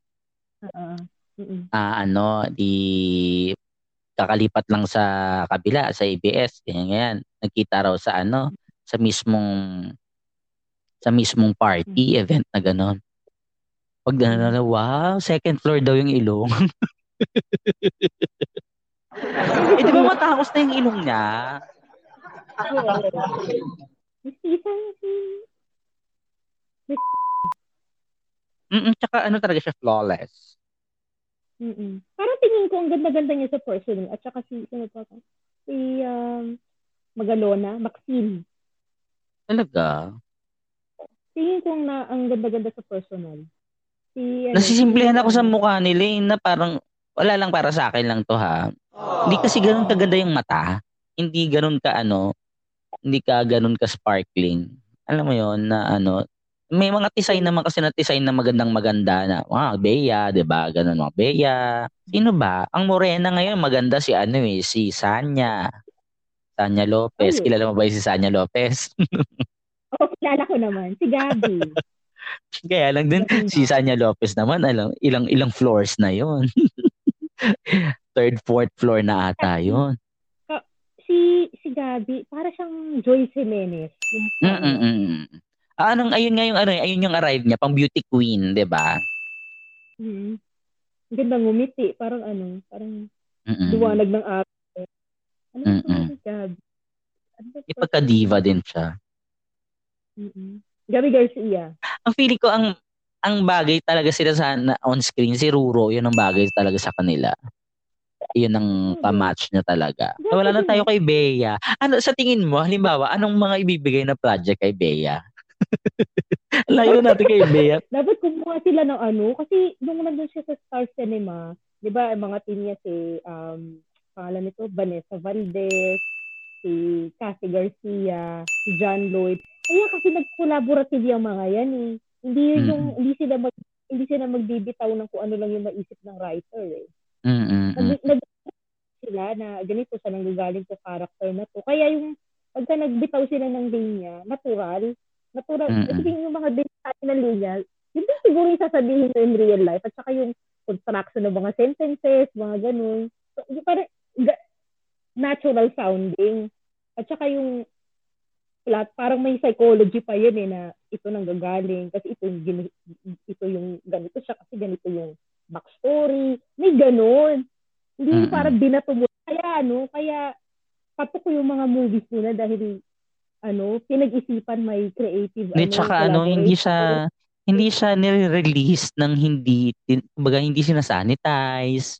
Speaker 1: Oo. Mm-mm.
Speaker 2: Ah, ano, di kakalipat lang sa kabila sa ABS, ganyan ganyan. Nagkita raw sa ano, sa mismong sa mismong party event na ganon. Pag na wow, second floor daw yung ilong. eh, di ba matapos na yung ilong niya?
Speaker 1: Oo. Miss Tisa, si...
Speaker 2: Mm tsaka ano talaga siya, flawless.
Speaker 1: Mm-mm. Parang tingin ko ang ganda-ganda niya sa personal. At saka si, sino pa? Si um, Magalona, Maxine.
Speaker 2: Talaga.
Speaker 1: Tingin ko na, ang ganda-ganda sa personal. Si, ano,
Speaker 2: Nasisimplihan
Speaker 1: si-
Speaker 2: ako sa mukha nila eh, na parang wala lang para sa akin lang to ha. Hindi kasi ganun kaganda yung mata. Hindi ganun ka ano, hindi ka ganun ka sparkling. Alam mo yon na ano, may mga design naman kasi na design na magandang maganda na, ah, Bea, 'di ba? Ganun mga Bea. Sino ba? Ang morena ngayon maganda si ano eh, si Sanya. Sanya Lopez.
Speaker 1: Ayun.
Speaker 2: Kilala mo ba si Sanya Lopez?
Speaker 1: Oo, kilala ko naman. Si Gabi.
Speaker 2: Kaya lang din si Sanya Lopez naman alam ilang ilang floors na 'yon. Third, fourth floor na ata 'yon.
Speaker 1: si si Gabi, para siyang Joyce Jimenez. Yung,
Speaker 2: Mm. Ah, anong ayun nga yung ano, ayun yung arrive niya, pang beauty queen, 'di ba?
Speaker 1: Mhm. Ang ganda ngumiti. Parang ano, parang
Speaker 2: Mm-mm.
Speaker 1: duwanag ng araw. Ano
Speaker 2: Mm-mm.
Speaker 1: si Gabi? Ano ba
Speaker 2: May pagka-diva din siya.
Speaker 1: Mm-mm. Gabi Garcia.
Speaker 2: Ang feeling ko, ang ang bagay talaga sila sa na, on screen, si Ruro, yun ang bagay talaga sa kanila. Yun ang pa-match niya talaga. Wala na tayo kay Bea. Ano, sa tingin mo, halimbawa, anong mga ibibigay na project kay Bea? Layo natin kay Bea.
Speaker 1: Dapat kumuha sila ng ano, kasi nung nandun siya sa Star Cinema, di ba, mga team niya si, um, pangalan nito, Vanessa Valdez, si Cassie Garcia, si John Lloyd. Kaya kasi nag-collaborative yung mga yan eh. Hindi yun yung,
Speaker 2: Mm.
Speaker 1: hindi sila mag, hindi sila magbibitaw ng kung ano lang yung maisip ng writer eh.
Speaker 2: Mm-mm.
Speaker 1: Nag, nag sila na ganito sa nanggagaling sa character na to. Kaya yung pagka nagbitaw sila ng linya, natural. Natural.
Speaker 2: Mm-mm.
Speaker 1: Kasi yung mga bitaw ng linya, yun din siguro yung sasabihin mo in real life. At saka yung construction ng mga sentences, mga ganun. So, yung parang ga- natural sounding. At saka yung plot, parang may psychology pa yun eh na ito nang gagaling kasi ito yung, gini- ito yung ganito siya kasi ganito yung backstory. May ganun. Hindi
Speaker 2: Mm-mm.
Speaker 1: parang binato mo. Kaya ano, kaya patok ko yung mga movies nila dahil ano, pinag-isipan may creative
Speaker 2: Hindi, tsaka ano, hindi siya, hindi siya nire-release ng hindi, kumbaga hindi sinasanitize.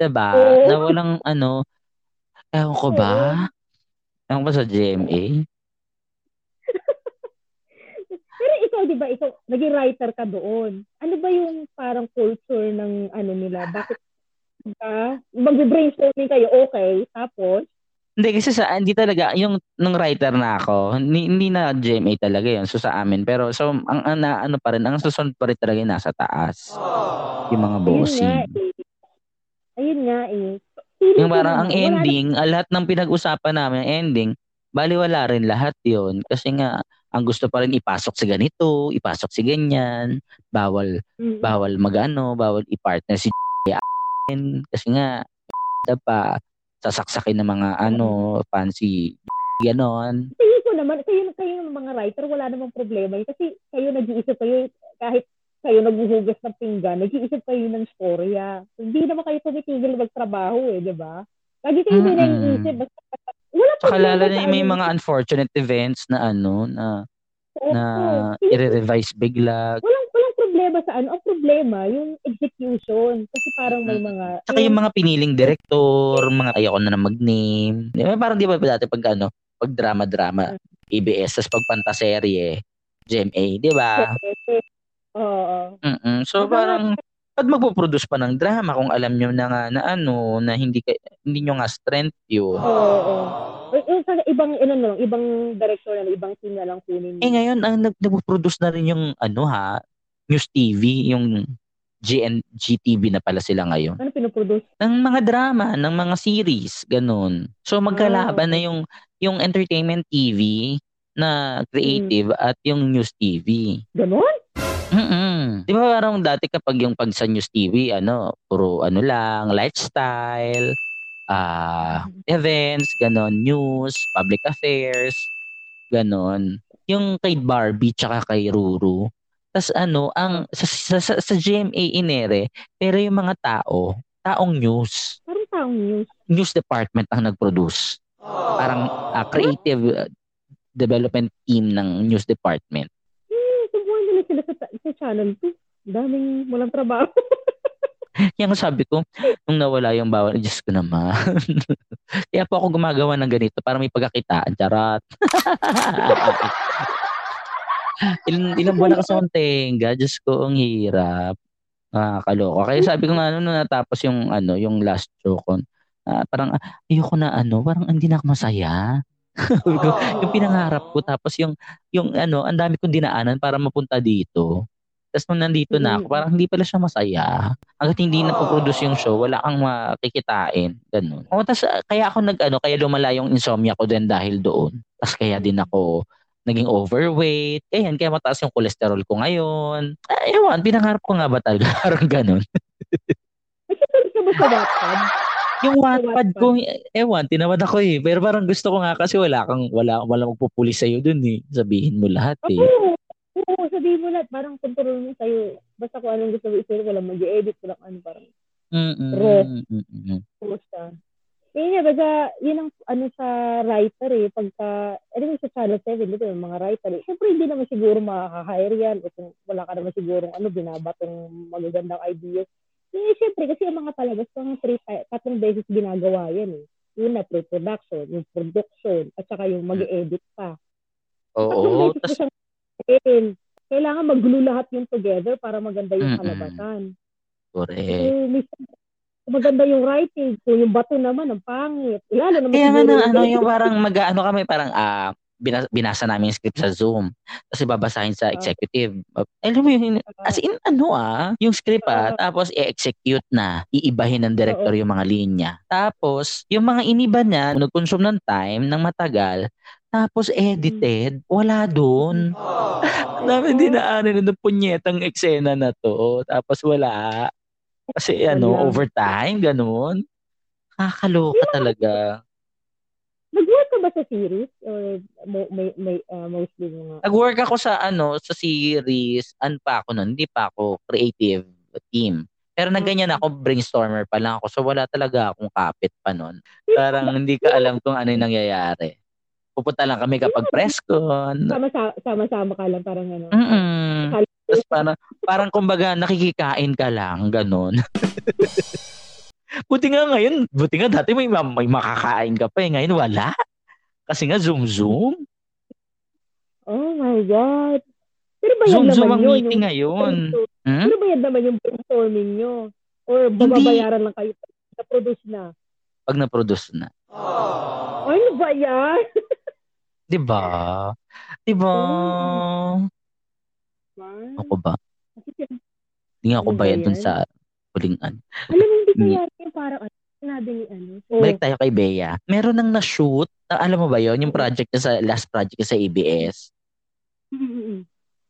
Speaker 2: Diba?
Speaker 1: Oo.
Speaker 2: Na walang ano, ewan ko ba? Ewan ko sa GMA?
Speaker 1: Pero ikaw, di ba, ikaw, naging writer ka doon. Ano ba yung parang culture ng ano nila? Bakit ba? Mag-brainstorming kayo, okay. Tapos,
Speaker 2: Hindi kasi sa hindi talaga yung nung writer na ako, hindi, hindi na GMA talaga 'yun so sa amin. Pero so ang, ang na, ano pa rin, ang susunod pa rin talaga yung nasa taas. Yung mga
Speaker 1: ayun nga
Speaker 2: bossing.
Speaker 1: eh. Ayun nga eh.
Speaker 2: Yung parang ang
Speaker 1: wala
Speaker 2: ending, ah, lahat ng pinag-usapan namin, ang ending, baliwala rin lahat 'yon kasi nga ang gusto pa rin ipasok si ganito, ipasok si ganyan, bawal
Speaker 1: na- Mm.
Speaker 2: bawal magano, bawal i-partner si kasi nga pa sasaksakin ng mga ano fancy ganon.
Speaker 1: Tingin ko naman, kayo, kayo ng mga writer, wala namang problema yun. Kasi kayo nag-iisip kayo, kahit kayo naghuhugas ng pinggan, nag-iisip kayo ng storya. Hindi naman kayo tumitigil magtrabaho eh, di ba? Lagi kayo
Speaker 2: Mm-mm.
Speaker 1: mm naiisip. Basta, wala problema
Speaker 2: lalo na yung may
Speaker 1: ano,
Speaker 2: mga unfortunate events na ano na
Speaker 1: oo.
Speaker 2: na i-revise bigla.
Speaker 1: walang, walang problema sa ano. Ang problema, yung execution. Kasi parang may
Speaker 2: Mm.
Speaker 1: mga...
Speaker 2: Saka yung mga piniling director, mga ayoko na na mag-name. Di ba parang di ba dati pag ano, pag drama-drama, ABS, tapos pag pantaserye, GMA, di ba?
Speaker 1: Oo.
Speaker 2: Mm So parang pag magpo-produce pa ng drama kung alam nyo na nga na ano, na hindi ka, hindi nyo nga strength yun.
Speaker 1: Oo. oo. Eh, eh, sa ibang, ano, no, ibang director na, ibang team na lang kunin.
Speaker 2: Eh ngayon, ang nag- nagpo-produce na rin yung ano ha, News TV, yung GN, GTV na pala sila ngayon.
Speaker 1: Ano pinoproduce?
Speaker 2: ng mga drama, ng mga series, ganun. So magkalaban
Speaker 1: Ah,
Speaker 2: na yung yung entertainment TV na creative
Speaker 1: Hmm.
Speaker 2: at yung news TV.
Speaker 1: Ganon?
Speaker 2: Mm. 'Di ba parang dati kapag yung pag sa news TV, ano, puro ano lang, lifestyle, ah, events, ganon, news, public affairs, ganon. Yung kay Barbie tsaka kay Ruru. Tas ano, ang sa, sa, sa, sa GMA inere, pero yung mga tao, taong news
Speaker 1: Parang taong news.
Speaker 2: news department ang nag-produce. Parang ah, creative uh, development team ng news department.
Speaker 1: Hmm, subuhan nila sila sa, sa channel 2. Daming walang trabaho.
Speaker 2: Nga sabi ko, nung nawala yung bawal, Diyos ko naman. Kaya po ako gumagawa ng ganito para may pagkakitaan. Charot. ilang, ilang buwan na kasi akong tenga. Diyos ko, ang hirap. Nakakaloko. Kaya sabi ko nga, ano, nung natapos yung, ano, yung last show ko, ah, parang, ah, ayoko na, ano, parang hindi na ako masaya. Yung pinangarap ko, tapos yung, yung, ano, ang dami kong dinaanan para mapunta dito. Tapos nung nandito na ako,
Speaker 1: Mm.
Speaker 2: parang hindi pala siya masaya. Hanggat hindi na produce yung show, wala kang makikitain. Ganun. O, tas, ah, kaya ako nag, ano, kaya lumala yung insomnia ko din dahil doon. Tapos kaya din ako naging overweight. Kaya yan, kaya mataas yung cholesterol ko ngayon. Ah, ewan, pinangarap ko nga ba talaga? Parang ganun.
Speaker 1: Sa Wattpad?
Speaker 2: Yung Wattpad ko, ewan, tinawad ako eh. Pero parang gusto ko nga kasi wala kang, wala, wala magpupulis sa'yo dun eh. Sabihin mo lahat eh.
Speaker 1: Oo. Oo, sabihin mo lahat. Parang control mo sa'yo. Basta kung anong gusto mo i-share, walang mag-edit, walang ano, parang
Speaker 2: Mm-mm.
Speaker 1: Raw. Po siya. Yun nga, baga, yun ang ano sa writer eh. Pagka, alam mo sa Channel 7, dito yung mga writer eh. Siyempre, hindi naman siguro makaka-hire yan. O kung wala ka naman siguro ano, binabatong magagandang ideas. Eh, siyempre, kasi yung mga palabas, mga three, tatlong beses ginagawa yan eh. Una, pre-production, yung production, at saka yung mag-edit pa.
Speaker 2: Oo.
Speaker 1: Tatlong beses
Speaker 2: Tas,
Speaker 1: mo siyang gawin. Kailangan mag-glue lahat yung together para maganda yung kalabasan.
Speaker 2: correct.
Speaker 1: Eh, minsan, maganda yung writing. Kung yung bato naman, ang pangit. Lalo naman
Speaker 2: Kaya nga ano, yung parang mag-ano kami, parang ah, binas- binasa namin yung script sa Zoom. Tapos babasahin sa executive. Alam mo yung, as in, ano ah, yung script ah,
Speaker 1: Oo.
Speaker 2: tapos i-execute na, iibahin ng director yung mga linya. Tapos, yung mga iniba niya, nag-consume ng time, ng matagal, tapos edited, wala doon. Dami dinaanan ng punyetang eksena na to. Tapos wala. Kasi ano,
Speaker 1: Wala.
Speaker 2: overtime, ganun. Kakaloka talaga.
Speaker 1: Nag-work ka ba sa series? Or may, may, ah, mostly mga...
Speaker 2: Nag-work ako sa ano, sa series, an pa ako nun, hindi pa ako creative team. Pero na ganyan ako, brainstormer pa lang ako. So wala talaga akong kapit pa nun. Parang hindi ka alam kung ano yung nangyayari. Pupunta lang kami kapag press con.
Speaker 1: Sama-sama, sama-sama ka lang, parang ano.
Speaker 2: Mm Tapos parang, parang kumbaga nakikikain ka lang, ganun. buti nga ngayon, buti nga dati may, ma- may makakain ka pa eh. Ngayon wala. Kasi nga zoom-zoom.
Speaker 1: Oh my God. Pero ba yan
Speaker 2: Zoom-zoom
Speaker 1: naman
Speaker 2: ang
Speaker 1: yun?
Speaker 2: meeting
Speaker 1: yung,
Speaker 2: ngayon. Hmm?
Speaker 1: Pero ba yan naman yung brainstorming nyo? Or bababayaran lang kayo sa produce na?
Speaker 2: Pag na-produce na.
Speaker 1: Ay, ano ba yan?
Speaker 2: Di ba? Di ba? Ako ba?
Speaker 1: Kasi sin-
Speaker 2: Hindi nga ako
Speaker 1: Ano ba
Speaker 2: bayad dun
Speaker 1: yan?
Speaker 2: sa hulingan.
Speaker 1: Alam mo, hindi
Speaker 2: Ni-
Speaker 1: kaya yung parang ano, sinabi ni ano. Oh,
Speaker 2: Balik tayo kay Bea. Meron nang na-shoot. na- alam mo ba yon Yung project niya sa last project niya sa ABS.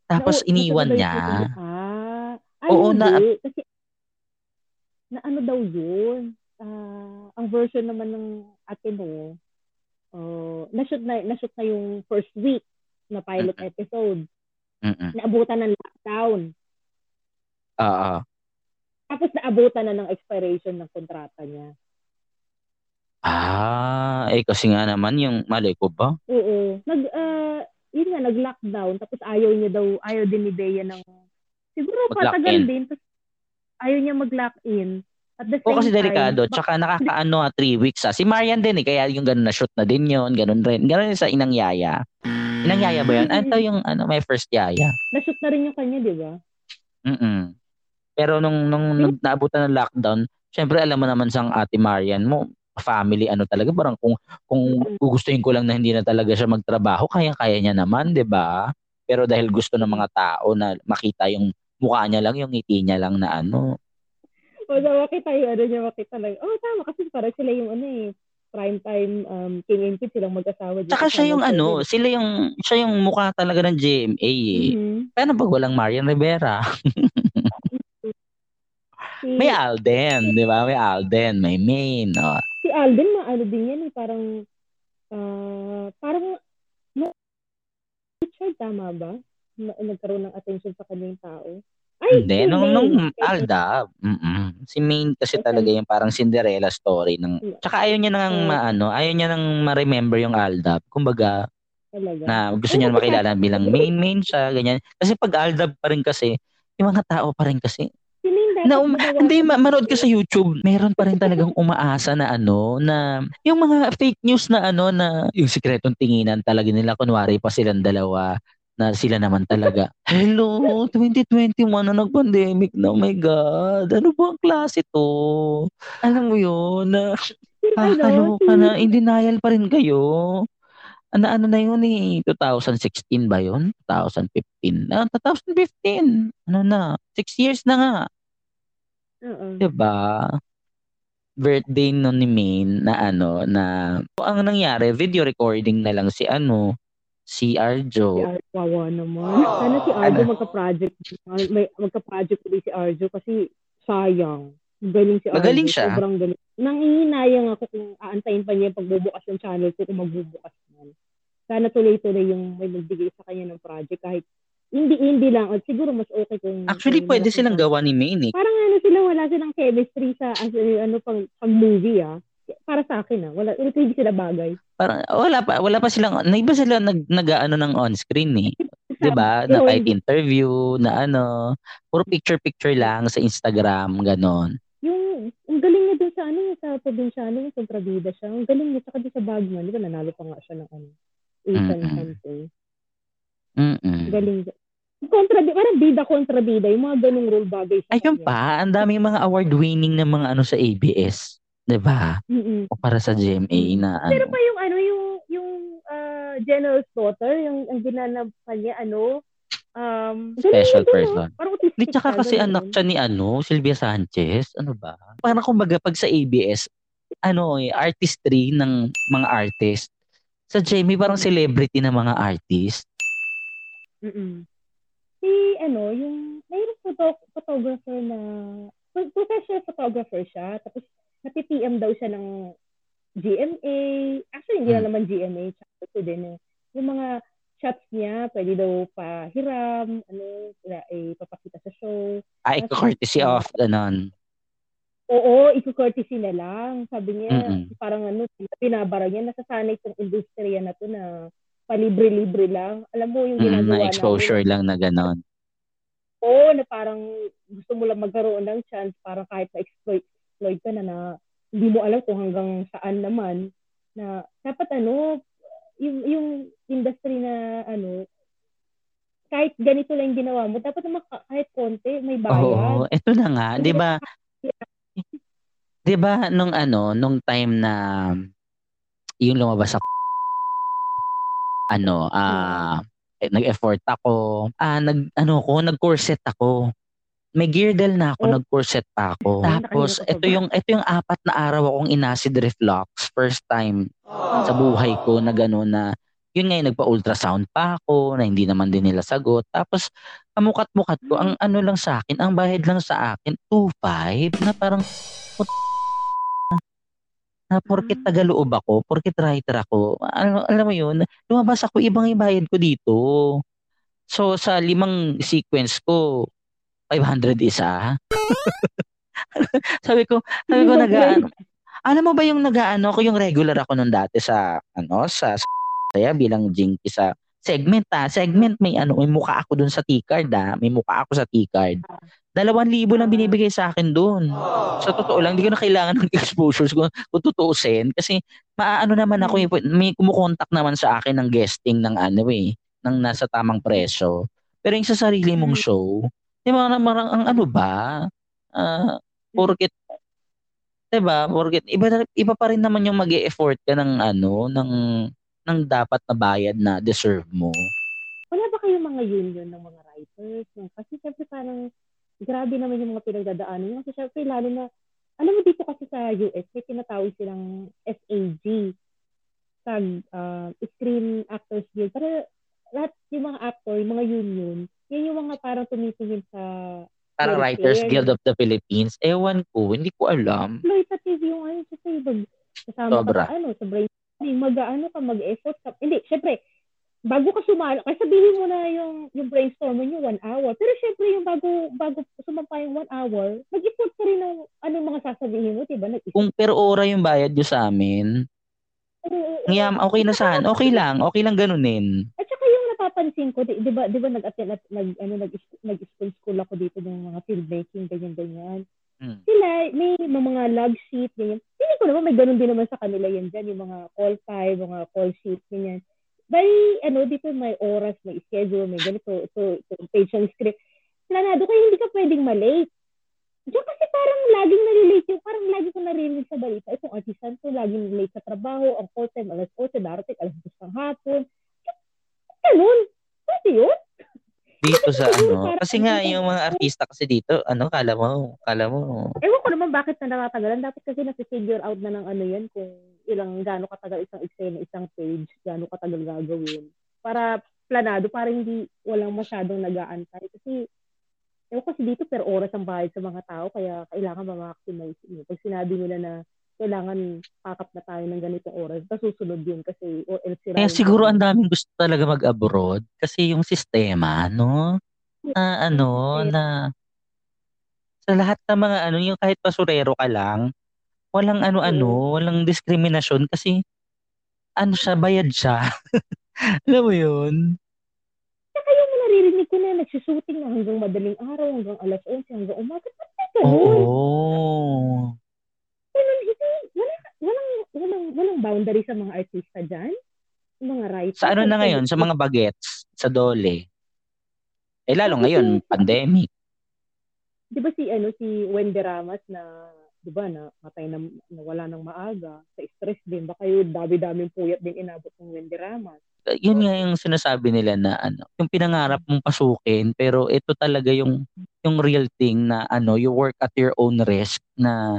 Speaker 2: Tapos
Speaker 1: Na-
Speaker 2: iniwan niya.
Speaker 1: Ah, ay,
Speaker 2: Oo,
Speaker 1: hindi.
Speaker 2: na-
Speaker 1: Kasi, na ano daw yun? Ah, ang version naman ng ate mo, uh, na-shoot na, na-shoot na yung first week na pilot
Speaker 2: Mm-mm.
Speaker 1: episode.
Speaker 2: Mm-mm.
Speaker 1: Naabutan ng lockdown.
Speaker 2: Oo.
Speaker 1: Tapos naabutan na ng expiration ng kontrata niya.
Speaker 2: Ah, eh kasi nga naman yung mali ko ba?
Speaker 1: Oo. Nag, ah, yun nga, nag-lockdown. Tapos ayaw niya daw, ayaw din ni Bea ng, siguro
Speaker 2: Mag-lock
Speaker 1: patagal
Speaker 2: in.
Speaker 1: din. Tapos ayaw niya mag-lock in. At the same
Speaker 2: O kasi
Speaker 1: time,
Speaker 2: delikado.
Speaker 1: bak-
Speaker 2: Tsaka nakakaano ah, three weeks ah. Si Marian din eh. Kaya yung ganun na shoot na din yun. Ganun rin. Ganun rin sa Inang Yaya. Inang Yaya ba yun? Ito yung ano, my first Yaya.
Speaker 1: na-shoot na rin yung kanya, di ba?
Speaker 2: Mm Pero nung, nung, nung naabutan ng lockdown, syempre alam mo naman sang ate Marian mo, family ano talaga. Parang kung, kung gugustuhin ko lang na hindi na talaga siya magtrabaho, kaya-kaya niya naman, di ba? Pero dahil gusto ng mga tao na makita yung mukha niya lang, yung ngiti niya lang na ano,
Speaker 1: O sa makita yung ano niya, makita lang. Oh, tama. Kasi parang sila yung ano eh, prime time um, king and queen silang mag-asawa.
Speaker 2: Tsaka
Speaker 1: sa
Speaker 2: siya yung ano,
Speaker 1: 7.
Speaker 2: sila yung siya yung mukha talaga ng GMA eh.
Speaker 1: Mhm.
Speaker 2: Paano pag walang Marian Rivera?
Speaker 1: Si,
Speaker 2: May Alden, di ba? May Alden, may Main. Oh.
Speaker 1: si Alden, ma ano din yan eh, parang, ah, parang, no, Richard, tama ba? Na, nagkaroon ng attention sa kanya yung tao. Ay,
Speaker 2: Hindi,
Speaker 1: si
Speaker 2: nung, nung Alda, mm si Main kasi talaga yung parang Cinderella story. Ng, tsaka ayaw niya nang maano, ayaw niya nang ma-remember yung Alda. Kumbaga,
Speaker 1: Talaga.
Speaker 2: na gusto niya makilala bilang main main siya, ganyan. Kasi pag Aldab pa rin kasi, yung mga tao pa rin kasi, na um, hindi ma- manood ka sa YouTube, meron pa rin talagang umaasa na ano na yung mga fake news na ano na yung sikretong tinginan talaga nila. Kunwari pa silang dalawa na sila naman talaga. Hello, 2021 na nag-pandemic na. Oh my God. Ano ba ang klase to? Alam mo yun, na kakaloka na. In denial pa rin kayo. Ano, ano na yun eh? 2016 ba yun? 2015? Ah, 2015. Ano na? Six years na nga.
Speaker 1: Oo.
Speaker 2: Diba? Birthday nun ni Main na ano, na ang nangyari, video recording na lang si ano, si
Speaker 1: Si
Speaker 2: Arjo.
Speaker 1: Ar- Wawa naman. Sana si Arjo
Speaker 2: Ano?
Speaker 1: magka-project. May, magka-project ulit si Arjo kasi sayang. Galing si Arjo.
Speaker 2: Magaling siya.
Speaker 1: Sobrang galing. Nangihinayang ako kung aantayin pa niya yung pagbubukas ng channel ko kung magbubukas man. Sana tuloy-tuloy yung may nagbigay sa kanya ng project kahit hindi hindi lang. At siguro mas okay kung
Speaker 2: Actually,
Speaker 1: kung
Speaker 2: pwede silang gawa ni Maine eh.
Speaker 1: Parang ano sila, wala silang chemistry sa as, ano pang, pang movie ah. Para sa akin ah. Wala, hindi sila bagay.
Speaker 2: Parang wala pa wala pa silang na iba sila nag nag-ano ng on-screen eh. 'Di ba? Na kahit interview, na ano, puro picture-picture lang sa Instagram, ganon.
Speaker 1: Yung, ang galing niya dun sa ano, sa probinsyano, yung kontrabida siya. Ang galing niya, saka dun sa Bagman, di ba nanalo pa nga siya ng ano, Asian
Speaker 2: Mm-mm.
Speaker 1: something.
Speaker 2: Mm.
Speaker 1: Galing niya. Kontrabida, parang bida kontrabida, yung mga ganung role bagay sa
Speaker 2: Ayun
Speaker 1: kanya.
Speaker 2: pa, ang daming mga award-winning na mga ano sa ABS, 'di ba?
Speaker 1: Mm-mm.
Speaker 2: O para sa GMA na
Speaker 1: Pero
Speaker 2: ano.
Speaker 1: pa yung ano, yung, yung uh, General's Daughter, yung ang ginanap pa niya, ano, um,
Speaker 2: Special
Speaker 1: dun,
Speaker 2: person.
Speaker 1: Parang
Speaker 2: Di tsaka kasi
Speaker 1: ganun.
Speaker 2: anak siya ni ano, Sylvia Sanchez. Ano ba? Parang kumbaga pag sa ABS, ano eh, artistry ng mga artist. Sa GMA parang celebrity ng mga artist.
Speaker 1: Mm-mm. Si, ano, yung, mayroong photo, photographer na, pro- professional photographer siya, tapos napi-PM daw siya ng GMA. Actually, hindi na
Speaker 2: Hmm.
Speaker 1: naman GMA, tsaka din eh. Yung mga shots niya, pwede daw pahiram, ano, na, eh, papakita sa show.
Speaker 2: Ah, courtesy of, ganon.
Speaker 1: Oo, iko-courtesy na lang. Sabi niya,
Speaker 2: Mm-mm.
Speaker 1: parang ano, pinabara niya, nasasanay itong industriya na to na palibre-libre lang. Alam mo yung
Speaker 2: Mm,
Speaker 1: ginagawa
Speaker 2: na exposure
Speaker 1: namin.
Speaker 2: lang na ganon.
Speaker 1: Oo, na parang gusto mo lang magkaroon ng chance, parang kahit ma-exploit exploit ka na na hindi mo alam kung hanggang saan naman na dapat ano, yung, yung industry na ano, kahit ganito lang ginawa mo, dapat naman ka- kahit konti, may bayad.
Speaker 2: Oo, eto na nga, 'di ba? 'Di ba nung ano, nung time na yung lumabas sa ano, ah eh, nag-effort ako. Ah, nag ano ko, nag-corset ako. May girdle na ako,
Speaker 1: Oh.
Speaker 2: nag-corset pa ako.
Speaker 1: Ah,
Speaker 2: Tapos ito yung ito yung apat na araw akong inacid reflux first time sa buhay ko na gano'n na yun nga yung nagpa-ultrasound pa ako na hindi naman din nila sagot. Tapos kamukat-mukat ko, ang ano lang sa akin, ang bayad lang sa akin, 2.5 na parang "Put- na porkit tagaloob ako, porkit writer ako, ano, alam mo yun, lumabas ako, ibang ibayad ko dito. So sa limang sequence ko, 500 isa. sabi ko, sabi ko nagaan. Alam mo ba yung nagaano ko yung regular ako nung dati sa ano sa kaya bilang jinky sa segment ah. Segment may ano, may mukha ako dun sa T-card ah. May mukha ako sa T-card. Dalawang libo lang binibigay sa akin dun. Sa totoo lang, hindi ko na kailangan ng exposures kung, kung tutuusin. Kasi maaano naman ako, eh, may kumukontak naman sa akin ng guesting ng ano eh, ng nasa tamang presyo. Pero yung sa sarili mong show, di ba naman ang ano ba? Ah, porket 'di ba? Porket iba iba pa rin naman yung mag-e-effort ka ng ano, ng ng dapat na bayad na deserve mo.
Speaker 1: Wala ba kayong mga union ng mga writers? Yung- Kasi syempre parang grabe naman yung mga pinagdadaanan nyo. Kasi syempre lalo na, alam mo dito kasi sa US, may tinatawag silang SAG, sa uh, Screen Actors Guild. Pero lahat yung mga actor, yung mga union, yun yung mga parang tumitingin sa
Speaker 2: Parang Writers. Guild of the Philippines. Ewan ko, hindi ko alam.
Speaker 1: exploitative yung ano kasi pag kasama
Speaker 2: Sobra.
Speaker 1: ka sa ano, sa brainstorming, mag-ano ka, mag-effort ka. Hindi, syempre, bago ka sumalo, kasi sabihin mo na yung, yung brainstorming nyo one hour. Pero syempre, yung bago, bago sumampa yung one hour, mag-effort ka rin ng ano mga sasabihin mo, diba? Nag-isip.
Speaker 2: Kung per ora yung bayad nyo sa amin, ngayam, okay na saan? Okay lang. Okay lang ganunin.
Speaker 1: At saka napapansin ko, di, di ba, di ba nag-attend at nag, ano, nag, nag-school school ako dito ng mga filmmaking, ganyan-ganyan.
Speaker 2: Hmm.
Speaker 1: Sila, may mga log sheet, ganyan. Hindi ko naman, may ganun din naman sa kanila yan dyan, yung mga call time, mga call sheet, ganyan. By, ano, dito may oras, may schedule, may ganito, ito, ito, page ng script. Planado kayo, hindi ka pwedeng malate. Diyan kasi parang laging nalilate yung, parang lagi ko narinig sa balita, itong artisan to, laging late sa trabaho, ang call time, alas 8, darating, alas 2 ng hapon. Ganun. Pwede yun?
Speaker 2: Dito sa ano. Kasi nga, yung mga artista kasi dito, ano, kala mo, kala mo,
Speaker 1: Ewan ko naman bakit na natatagalan. Dapat kasi nasi-figure out na ng ano yan kung ilang gaano katagal isang eksena, isang page, gaano katagal gagawin. Para planado, para hindi walang masyadong nag-aantay. Kasi, ewan kasi dito per oras ang bayad sa mga tao, kaya kailangan ma-maximize. yun. Pag sinabi nila na kailangan pakap na tayo ng ganitong oras. Tapos susunod yun kasi or else sira
Speaker 2: Kaya siguro ang daming gusto talaga mag-abroad kasi yung sistema, no? Na ano,
Speaker 1: Yes.
Speaker 2: na sa lahat ng mga ano, yung kahit basurero ka lang, walang ano-ano, walang diskriminasyon kasi ano siya, bayad siya. Alam mo yun?
Speaker 1: Saka yung naririnig ko na nagsushooting na hanggang madaling araw, hanggang alas 11, hanggang umaga.
Speaker 2: Oo.
Speaker 1: Ganun, hindi, wala, walang, walang, walang boundary sa mga artista dyan. Mga writers.
Speaker 2: Sa ano na ngayon, sa mga bagets, sa dole. Eh lalo ngayon, pandemic.
Speaker 1: Di ba si, ano, si Wendy Ramas na, di ba, na matay na, na wala ng maaga, sa stress din. Baka yung dami-daming puyat din inabot ng Wendy Ramas.
Speaker 2: Yun nga yung sinasabi nila na ano, yung pinangarap mong pasukin, pero ito talaga yung yung real thing na ano, you work at your own risk na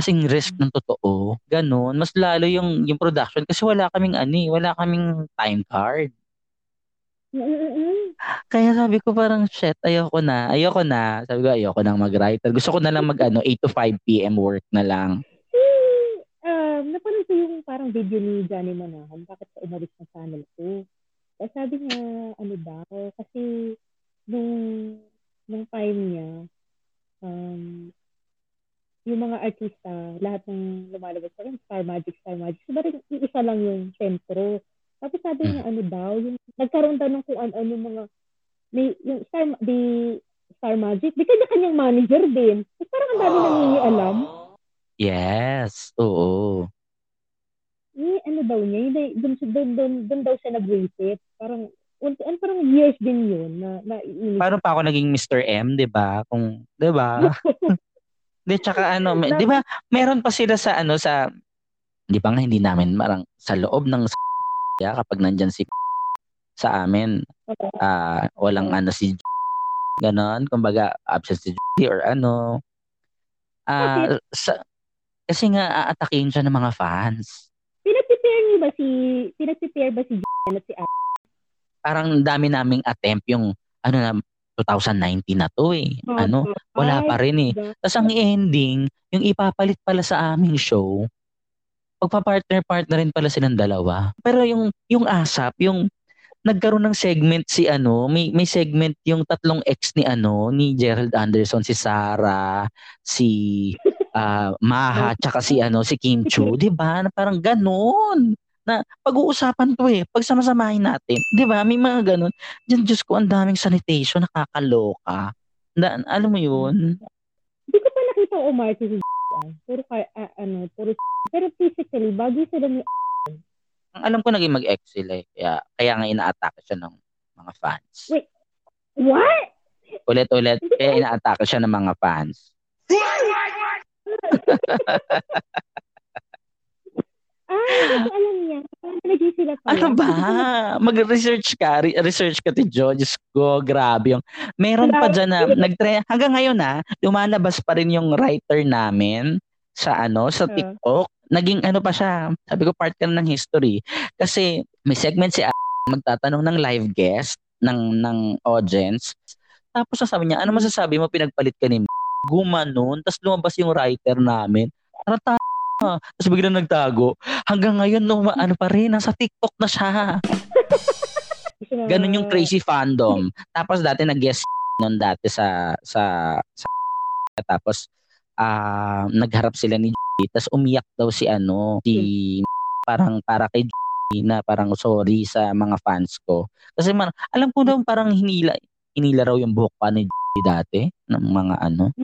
Speaker 2: asing risk ng totoo. Ganon. Mas lalo yung yung production kasi wala kaming ani, wala kaming time card. Kaya sabi ko parang shit, ayoko na. Ayoko na. Sabi ko ayoko nang mag-writer. Gusto ko na lang mag ano 8 to 5 PM work na lang.
Speaker 1: Eh, um, napanood ko yung parang video ni Johnny Manahan, bakit ka umalis ng channel ko. Eh, sabi niya, ano daw, kasi nung, nung time niya, um, yung mga artista, lahat ng lumalabas sa Star Magic, Star Magic, so rin isa lang yung sentro. Tapos sabi niya, ano daw, yung, nagkaroon daw ng kung ano-ano mga, may, yung Star, the Star Magic, di kanya-kanyang manager din. Eh, parang ang dami nangingialam.
Speaker 2: Yes. Oo.
Speaker 1: eh, ano daw niya, yun, dun, doon, doon, doon daw siya nag-visit. Parang, unti, ano, parang years din yun na, na.
Speaker 2: Paano pa ako naging Mr. M, 'di ba? Kung 'di ba? Di tsaka ano, may- 'di ba? Meron pa sila sa ano sa 'di ba nga hindi namin marang sa loob ng ya kapag nandyan si sa amin, ah walang ano si ganon, kumbaga absent si or ano. Ah, sa, kasi nga aatakihin siya ng mga fans.
Speaker 1: Pinag-prepare niyo ba si, pinag-prepare ba si at si?
Speaker 2: Parang dami naming attempt yung ano na 2019 na to eh. Ano, wala pa rin eh.
Speaker 1: diba?
Speaker 2: Tapos ang ending, yung ipapalit pala sa aming show, pagpa-partner-partner rin pala silang dalawa. Pero yung yung ASAP, yung nagkaroon ng segment si ano, may may segment yung tatlong ex ni ano, ni Gerald Anderson, si Sarah, si ah, Maha, tsaka si ano, si Kim Chu, 'di ba? Parang ganoon na pag-uusapan to eh, pagsamasamahin natin. 'Di ba? May mga ganun. Diyan Diyos ko, ang daming sanitation, nakakaloka. Na, alam mo 'yun?
Speaker 1: Hindi ko pa nakita umarte si. Puro kay, ah, ano, puro Pero physically, bagay sila ni
Speaker 2: Ang alam ko naging mag-ex sila eh. Kaya, kaya nga ina-attack siya ng mga fans.
Speaker 1: Wait. What?
Speaker 2: Ulit-ulit, kaya ina-attack siya ng mga fans.
Speaker 1: Ah, alam niya. Sila.
Speaker 2: Ano ba? Mag-research ka. Re- research ka, ti Jo. Diyos ko, grabe yung... Meron pa dyan na, nagtre hanggang ngayon na, lumalabas pa rin yung writer namin sa ano, sa
Speaker 1: Ah.
Speaker 2: TikTok. Naging ano pa siya, sabi ko part ka na ng history. Kasi may segment si A- magtatanong ng live guest ng ng audience. Tapos sabi niya, ano masasabi mo pinagpalit ka ni M-?" Gumanon, tapos lumabas yung writer namin. Parang ta- tapos biglang nagtago. Hanggang ngayon, no, ano pa rin, nasa TikTok na siya. Ganun yung crazy fandom. Tapos dati nag-guest noon dati sa sa, sa tapos ah nagharap sila ni tapos umiyak daw si ano si parang para kay na parang sorry sa mga fans ko. Kasi man, alam ko daw parang hinila hinila raw yung buhok pa ni dati ng mga ano.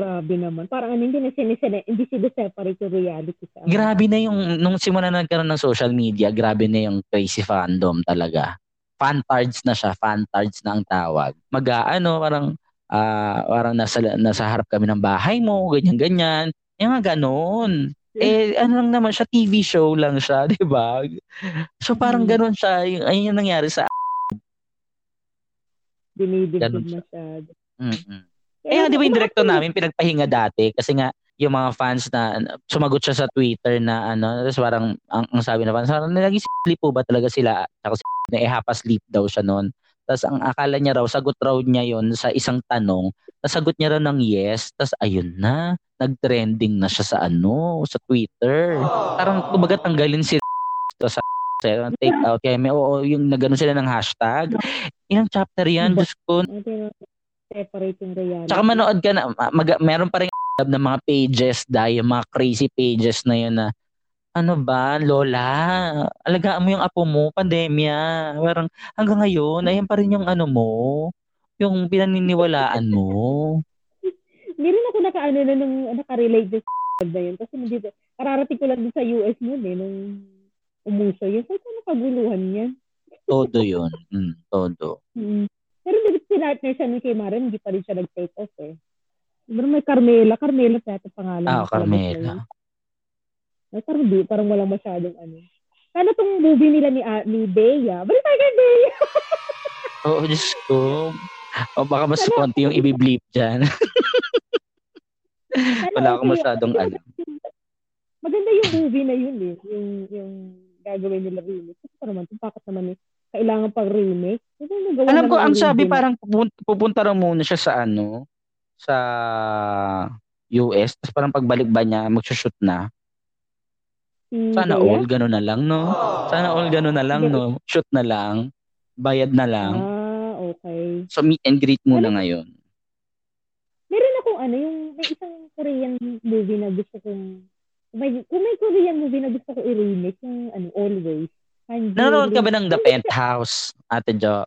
Speaker 1: Grabe naman. Parang ano, hindi na sinisene, hindi sila separate yung reality sa
Speaker 2: Grabe na yung nung simula na nagkaroon ng social media, grabe na yung crazy fandom talaga. Fantards na siya, fantards na ang tawag. Mag ano, parang ah parang nasa nasa harap kami ng bahay mo, ganyan ganyan. Yung mga ganon. Eh ano lang naman siya, TV show lang siya, 'di ba? So parang
Speaker 1: Mm.
Speaker 2: ganon siya, yung ayun yung nangyari sa
Speaker 1: Dinidibdib masyado.
Speaker 2: mm Kaya di ba yung director namin pinagpahinga dati kasi nga yung mga fans na sumagot siya sa Twitter na ano, tapos parang ang, ang sabi na fans, parang naging sleep po ba talaga sila? Tsaka si na eh, half asleep daw siya noon. Tapos ang akala niya raw, sagot raw niya yon sa isang tanong, nasagot niya raw ng yes, tapos ayun na, nag-trending na siya sa ano, sa Twitter. Parang kumbaga tanggalin si sa take out keme oo yung nagano sila ng hashtag ilang chapter yan Diyos ko
Speaker 1: Yung reality.
Speaker 2: Tsaka manood ka na, mag, meron pa rin ng mga pages dahil yung mga crazy pages na yun na ano ba, Lola, alagaan mo yung apo mo, pandemya. Parang hanggang ngayon, ayan pa rin yung ano mo, yung pinaniniwalaan mo.
Speaker 1: Rin ako nakaano na nung nakarelate sa na yun. Kasi hindi, kararating ko lang din sa US noon eh, nung umuso yun. Saan ano kaguluhan niya?
Speaker 2: Todo yun. Mm, todo.
Speaker 1: Mm. Pero hindi sinartner siya ni kay Maren, hindi pa rin siya nag-take off eh. Pero may Carmela. Carmela sa ito pangalan.
Speaker 2: Ah, Carmela.
Speaker 1: Ay, parang di, parang walang masyadong ano. Ano tong movie nila ni, uh, ni Bea? Balik tayo kay Bea!
Speaker 2: Oo, oh, Diyos ko. O baka mas ano? konti yung i-bleep dyan. Wala akong masyadong ano.
Speaker 1: Maganda yung movie na yun eh. Yung, yung gagawin nila remake. Kasi pa naman, bakit naman eh, kailangan pang remake.
Speaker 2: Alam ko, ang sabi parang pupunta raw muna siya sa ano, sa US. Tapos parang pagbalik ba niya, magsushoot na. Sana Kaya? all gano'n na lang, no? Sana all gano'n na lang, no? Shoot na lang. Bayad na lang.
Speaker 1: Ah, okay.
Speaker 2: So meet and greet muna ano? ngayon.
Speaker 1: Meron akong ano, yung may isang Korean movie na gusto kong may, kung may Korean movie na gusto ko i-remake, yung ano, Always.
Speaker 2: Nanonood ka ba ng The Penthouse, Ate Jo?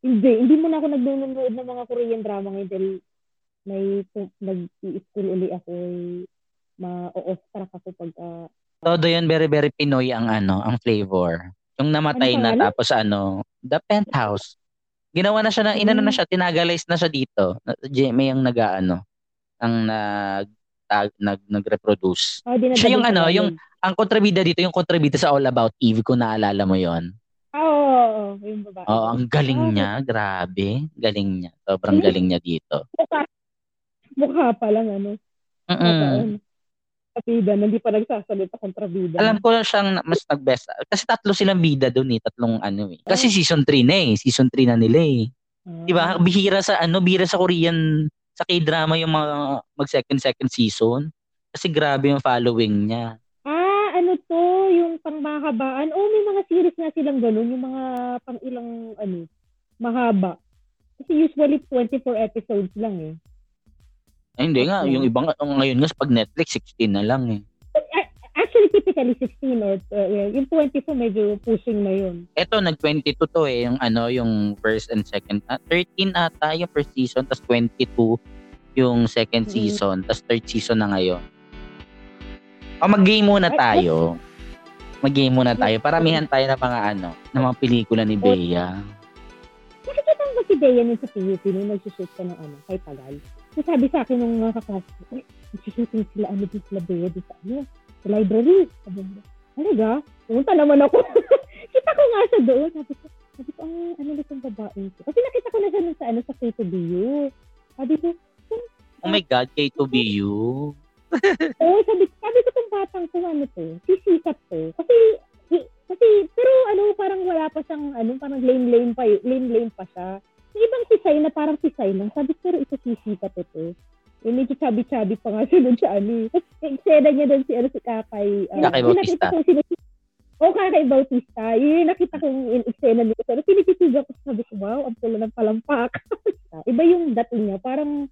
Speaker 1: Hindi, hindi mo na ako nagnunood ng mga Korean drama ngayon dahil may nag-i-school uli ako ma-off-track ako pag uh,
Speaker 2: Todo yun, very, very Pinoy ang ano, ang flavor. Yung namatay ano na tapos ano, The Penthouse. Ginawa na siya na, inano na hmm. siya, tinagalize na siya dito. May yung nag-ano, ang nag tag, nag nag-reproduce. Oh, siya yung ano, yung ang kontrabida dito, yung kontrabida sa All About Eve, kung naalala mo yon.
Speaker 1: Oo, oh, oh, yung babae.
Speaker 2: Oo, ang galing oh. niya, grabe. Galing niya. Sobrang galing niya dito.
Speaker 1: Mukha, mukha pa lang ano.
Speaker 2: Mm
Speaker 1: bida, hindi pa nagsasalita kontrabida.
Speaker 2: Alam ko lang siyang mas nag-best. Kasi tatlo silang bida doon eh. Tatlong ano eh. Kasi oh. season 3 na eh. Season 3 na nila eh. Oh. Diba? Bihira sa ano, bihira sa Korean, sa K-drama yung mga mag second second season. Kasi grabe yung following niya.
Speaker 1: Ah, ano to, yung pangmahabaan. Oh, may mga series na silang ganun, yung mga pang ilang ano, mahaba. Kasi usually 24 episodes lang eh.
Speaker 2: Ay, hindi nga. Yung ibang ngayon nga pag Netflix, 16 na lang eh.
Speaker 1: Actually, typically 16 or uh, yung 22 medyo pushing na yun.
Speaker 2: Ito, nag-22 to eh. Yung ano, yung first and second. Uh, 13 ata yung first season, tapos 22 yung second mm-hmm. season, tapos third season na ngayon. O, mag-game muna tayo. Mag-game muna tayo. Paramihan tayo ng mga ano, ng mga pelikula ni Bea.
Speaker 1: Nakikita mo ba si Bea nun sa PUP nung nagsushoot ka ng ano, kay Tagal? So, sabi sa akin ng mga kaklase ko, eh, shooting sila, ano din sila Bea sa, ano, sa library. Sabi ko, talaga? Pumunta naman ako. kita ko nga siya doon. Sabi ko, sabi ko, ah, ano na itong babae ko? Kasi nakita ko na siya sa, ano, sa K2BU. Sabi ko,
Speaker 2: Oh my God, K2BU.
Speaker 1: Oo, oh, sabi, sabi ko itong batang to, ano to, sisikat to. Kasi, kasi, pero ano, parang wala pa siyang, ano, parang lame-lame pa, lame-lame pa siya. May ibang sisay na parang sisay lang. Sabi pero ito sisikat ito. Eh, medyo chubby-chubby pa nga siya doon sa ano. Eksena niya doon si, ano, si Kakay.
Speaker 2: Uh, Kakay Bautista.
Speaker 1: Ko, sinis- o oh, Kakay Bautista. Yun nakita kong in eksena nito. Pero pinititigan ko, sabi ko, wow, ang pula ng palampak. Iba yung dating niya. Parang,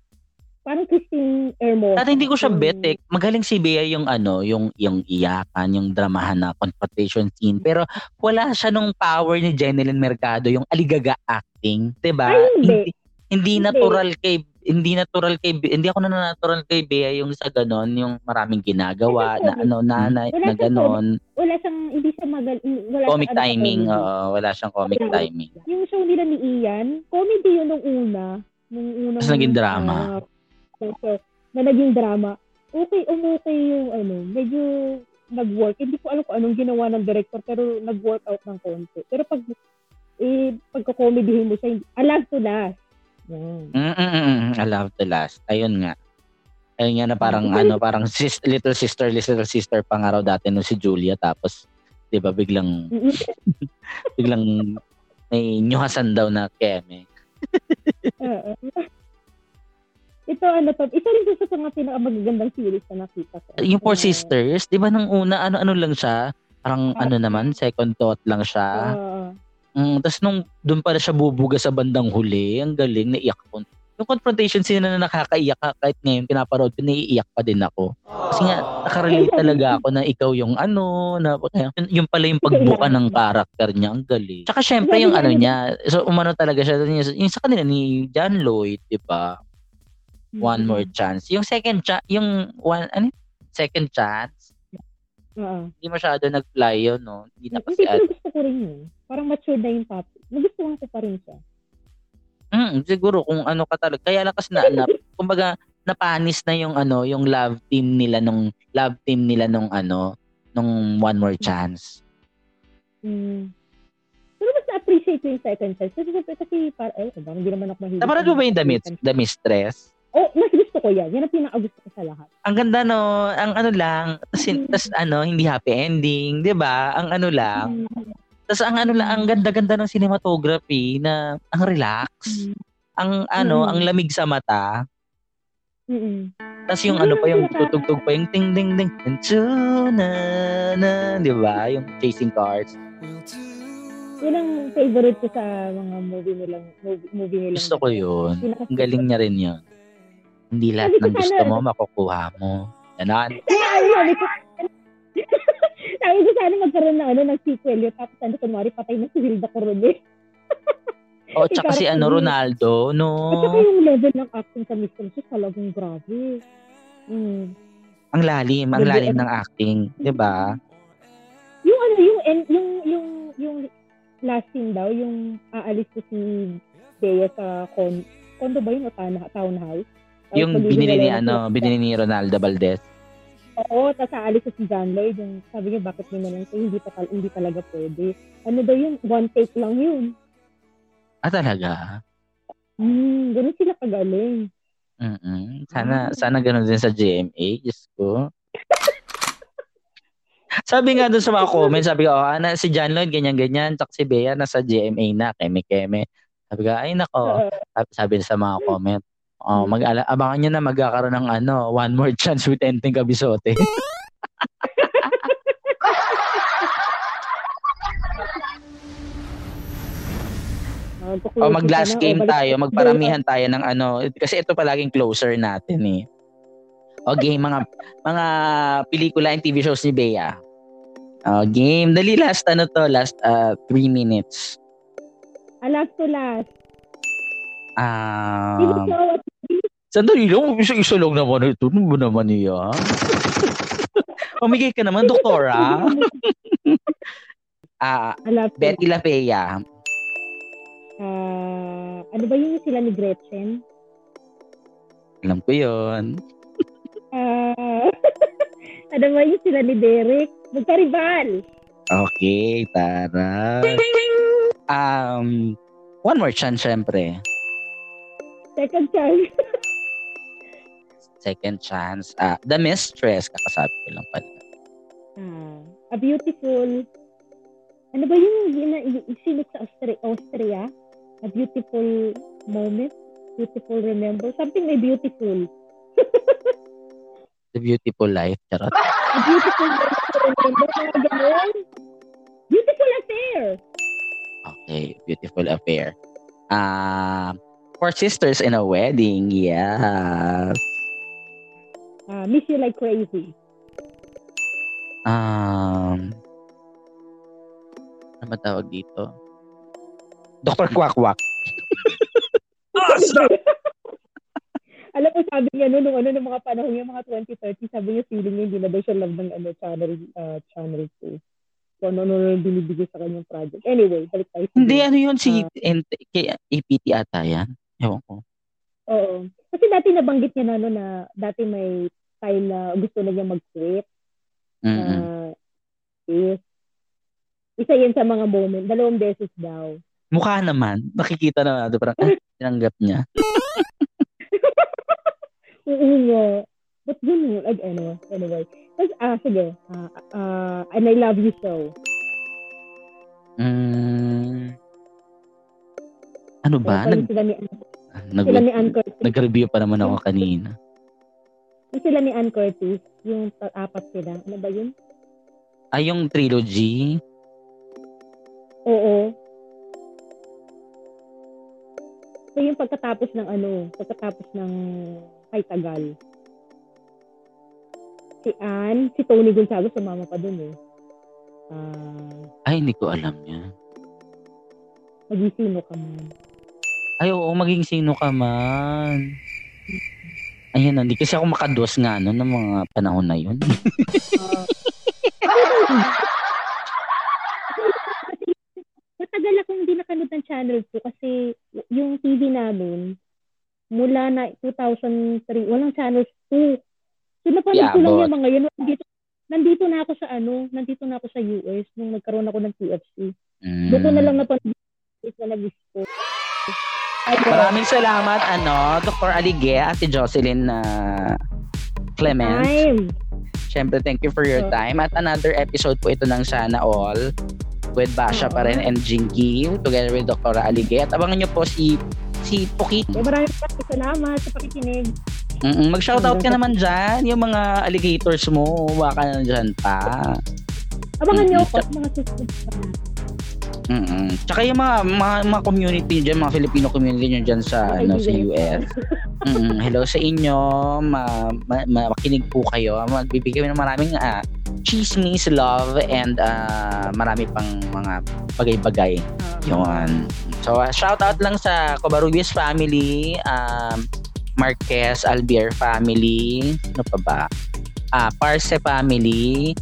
Speaker 1: parang Christine Hermosa.
Speaker 2: Dati hindi ko siya betek. Magaling si Bea yung ano, yung yung iyakan, yung dramahan na confrontation scene. Pero wala siya nung power ni Jeneline Mercado, yung aligaga acting, 'di ba?
Speaker 1: Hindi,
Speaker 2: hindi natural kay hindi natural kay hindi ako na natural kay Bea yung sa ganon, yung maraming ginagawa na ano na na, na ganon.
Speaker 1: Wala siyang hindi siya magal wala
Speaker 2: comic siyang, timing, ano, oo, wala siyang comic wala. timing.
Speaker 1: Yung show nila ni Ian, comedy yun nung una, nung unang
Speaker 2: Tapos naging drama.
Speaker 1: Uh, so, na naging drama. Okay, umukay yung ano, medyo nag-work. Hindi ko alam kung anong ginawa ng director pero nag-work out ng konti. Pero pag eh, pagka-comedyhin mo siya, love to last.
Speaker 2: Yan. Mm-mm, I love to last. Ayun nga. Ayun nga na parang ano, parang sis, little sister, little sister pang araw dati no si Julia tapos 'di ba biglang biglang may nyuhasan daw na keme.
Speaker 1: ito ano to, isa rin sa mga pinakamagagandang series na nakita ko.
Speaker 2: Yung Four
Speaker 1: Ah,
Speaker 2: Sisters, di ba nung una, ano-ano lang siya? Parang
Speaker 1: Ah.
Speaker 2: ano naman, second thought lang siya.
Speaker 1: oo.
Speaker 2: Mm, Tapos nung doon pala siya bubuga sa bandang huli, ang galing, naiyak ko. Yung confrontation scene na nakakaiyak ka, kahit ngayon pinaparood ko, naiiyak pa din ako. Kasi nga, nakarelate talaga ako na ikaw yung ano, na, yun, yung pala yung pagbuka ng karakter niya, ang galing. Tsaka syempre yung ano niya, so umano talaga siya, yung, yung sa kanila ni John Lloyd, di ba? One more chance. Yung second chance, yung one, ano, second chance,
Speaker 1: Oo.
Speaker 2: hindi masyado nag-fly yun, no? Hindi na
Speaker 1: Hindi,
Speaker 2: kasi,
Speaker 1: pero gusto ko rin yun. Parang mature na yung topic. Nagustuhan ko pa rin siya.
Speaker 2: Mm, siguro kung ano ka talaga. Kaya lang kasi na, na kumbaga napanis na yung ano, yung love team nila nung love team nila nung ano, nung One More Chance.
Speaker 1: Mm. Pero mas na-appreciate ko yung second chance. Kasi syempre, kasi para, ay, diba, hindi naman ako mahilig.
Speaker 2: Napanood mo ba yung The, Mis- The Mistress?
Speaker 1: Oh, mas gusto ko yan. Yan ang pinaka-gusto ko sa lahat.
Speaker 2: Ang ganda no, ang ano lang, tas, tas ano, hindi happy ending, 'di ba? Ang ano lang.
Speaker 1: Mm.
Speaker 2: Tas ang ano lang, ang ganda-ganda ng cinematography na ang relax.
Speaker 1: Mm.
Speaker 2: Ang ano,
Speaker 1: Mm.
Speaker 2: ang lamig sa mata.
Speaker 1: Mm-mm.
Speaker 2: Tas yung ano pa yung tutugtog pa yung ting ding ding and na na, 'di ba? Yung chasing cars.
Speaker 1: Yun ang favorite ko sa mga movie nilang, movie, movie nilang.
Speaker 2: Gusto ko yun. Ang galing niya rin yun. Hindi lahat ng gusto mo, makukuha mo. Ganon.
Speaker 1: Sabi ko, sabi ko sana magkaroon ng ano, ng sequel yun. Tapos ano, kunwari patay na si Hilda Coronel.
Speaker 2: O, tsaka si ano, Ronaldo, no?
Speaker 1: At saka yung level ng acting sa Mr. Sus, talagang grabe. Mm.
Speaker 2: Ang lalim, ang lalim
Speaker 1: ano.
Speaker 2: ng acting. Di ba?
Speaker 1: Yung ano, yung, en- yung, yung, yung last scene daw, yung aalis ko si Bea sa con, condo ba yun o town- townhouse?
Speaker 2: Yung binili ni,
Speaker 1: yung
Speaker 2: ano, binili ni Ronaldo Valdez.
Speaker 1: Oo, tapos aalis ko si John Lloyd. Yung sabi niya, bakit naman hindi, pa, hindi talaga pwede. Ano daw yun? One take lang yun.
Speaker 2: Ah, talaga?
Speaker 1: Hmm, ganun sila kagaling.
Speaker 2: mm Sana, sana ganun din sa GMA. Diyos ko. sabi nga dun sa mga comments, sabi ko, oh, ana, si John Lloyd, ganyan-ganyan. Tsaka si Bea, nasa GMA na, keme-keme. Sabi ko, ay nako. Sabi- sabi sa mga comment. Oh, mag abangan niyo na magkakaroon ng ano, one more chance with Enteng Kabisote. O mag last game tayo, magparamihan tayo ng ano, kasi ito palaging closer natin eh. O game, mga mga pelikula and TV shows ni Bea. O game, dali last ano to, last uh, three minutes.
Speaker 1: Ah, last to last.
Speaker 2: Um, sandali lang, isa-isa lang naman ito. Ano ba naman niya? Pamigay ka naman, doktora. Ah,
Speaker 1: to
Speaker 2: Betty La Fea.
Speaker 1: Ah, ano ba yun yung sila ni Gretchen?
Speaker 2: Alam ko yun.
Speaker 1: Ah, ano ba yung sila ni Derek? Magkaribal.
Speaker 2: Okay, tara. Um, one more chance, syempre.
Speaker 1: Second chance.
Speaker 2: Second chance. Ah, The Mistress, kakasabi ko lang pala.
Speaker 1: Ah, a beautiful. Ano ba yung, yung, yung sinig sa Austria, Austria? A beautiful moment? Beautiful remember? Something may beautiful.
Speaker 2: The Beautiful Life. Charot.
Speaker 1: A beautiful remember. Mga ganun. Beautiful affair.
Speaker 2: Okay, Beautiful Affair. Ah, Four Sisters in a Wedding. Yes.
Speaker 1: Ah, miss you like crazy.
Speaker 2: Um, ano ba tawag dito? Dr. Quack-Quack.
Speaker 1: Alam mo, sabi niya no, nung ano, nung mga panahon niya, mga 2030, sabi niya, feeling niya, hindi na daw siya love ng ano, channel, uh, channel 2. Kung ano, ano, ano binibigay sa kanyang project. Anyway, balik tayo.
Speaker 2: Hindi, ano yun? Si
Speaker 1: Ah.
Speaker 2: Ent- kay APT ata yan. Ewan ko.
Speaker 1: Oo. Kasi dati nabanggit niya na, ano, na dati may time na gusto na niya mag-quit.
Speaker 2: Mm-mm.
Speaker 1: Uh, is, isa yan sa mga moment. Dalawang beses daw.
Speaker 2: Mukha naman. Nakikita na natin. Parang, ah, tinanggap niya.
Speaker 1: Oo nga. But ganun, like, ano, anyway. Tapos, ah, sige. Ah, ah, and I love you so.
Speaker 2: Mm. Ano ba?
Speaker 1: Kaya
Speaker 2: Nag,
Speaker 1: sila ni,
Speaker 2: nag
Speaker 1: sila ni Ann Curtis.
Speaker 2: Nag-review pa naman ako kanina.
Speaker 1: Yung sila ni Ann Curtis, yung apat sila. Ano ba yun?
Speaker 2: Ay, yung trilogy.
Speaker 1: Oo. So yung pagkatapos ng ano, pagkatapos ng kay Tagal. Si Ann, si Tony Gonzago sumama pa dun eh. Ah,
Speaker 2: Ay, hindi ko alam yan.
Speaker 1: maging sino ka man.
Speaker 2: Ay, oo, maging sino ka man. Ayun, hindi kasi ako makados nga no, ng mga panahon na yun.
Speaker 1: Matagal akong hindi nakanood ng channel 2 kasi yung TV namin, mula na 2003, walang channel 2. So napanood
Speaker 2: Yeah,
Speaker 1: ko lang
Speaker 2: but-
Speaker 1: yung mga yun. Nandito, nandito na ako sa ano, nandito na ako sa US nung nagkaroon ako ng TFC.
Speaker 2: Mm.
Speaker 1: Doon ko na lang napanood na nag-gusto.
Speaker 2: Maraming salamat, ano, Dr. Alige, Ate Jocelyn na Clement.
Speaker 1: time.
Speaker 2: Siyempre, thank you for your time. At another episode po ito ng Sana All with Basha pa rin and Jinky together with Dr. Alige. At abangan nyo po si si Puki.
Speaker 1: Eh, maraming salamat sa pakikinig.
Speaker 2: Mm-mm. Mag-shoutout ka naman dyan. Yung mga alligators mo, baka na dyan pa.
Speaker 1: Abangan
Speaker 2: Mm-mm.
Speaker 1: ako sa mga susunod.
Speaker 2: Mm-mm. Tsaka yung mga, mga, mga community dyan, mga Filipino community nyo dyan sa,
Speaker 1: Mga
Speaker 2: ano, sa. US. Mm-mm. Hello sa inyo. Ma, ma, ma- makinig po kayo. Magbibigay kami ng maraming ah, chismis, love, and ah, marami pang mga bagay-bagay. Yun. So, uh, shout out lang sa Covarrubias family, um, Marquez Albier family, ano pa ba? Ah, Parse family.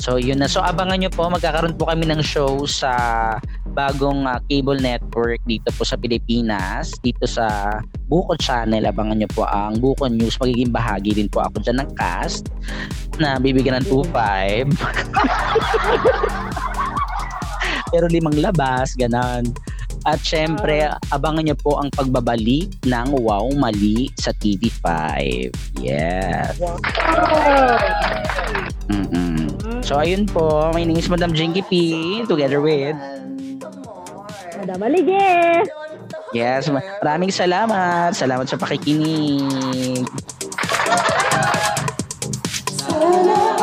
Speaker 2: So, yun na. So, abangan nyo po, magkakaroon po kami ng show sa bagong ah, cable network dito po sa Pilipinas, dito sa Buko Channel. Abangan nyo po ang Buko News. Magiging bahagi din po ako dyan ng cast na bibigyan ng 2.5. Pero limang labas, ganon. At syempre, abangan nyo po ang pagbabalik ng Wow Mali sa TV5. Yes. Mm-mm. So, ayun po. My name is Madam Jinky P. Together with...
Speaker 1: Madam Alige!
Speaker 2: Yes, ma- maraming salamat. Salamat sa pakikinig.
Speaker 3: Sana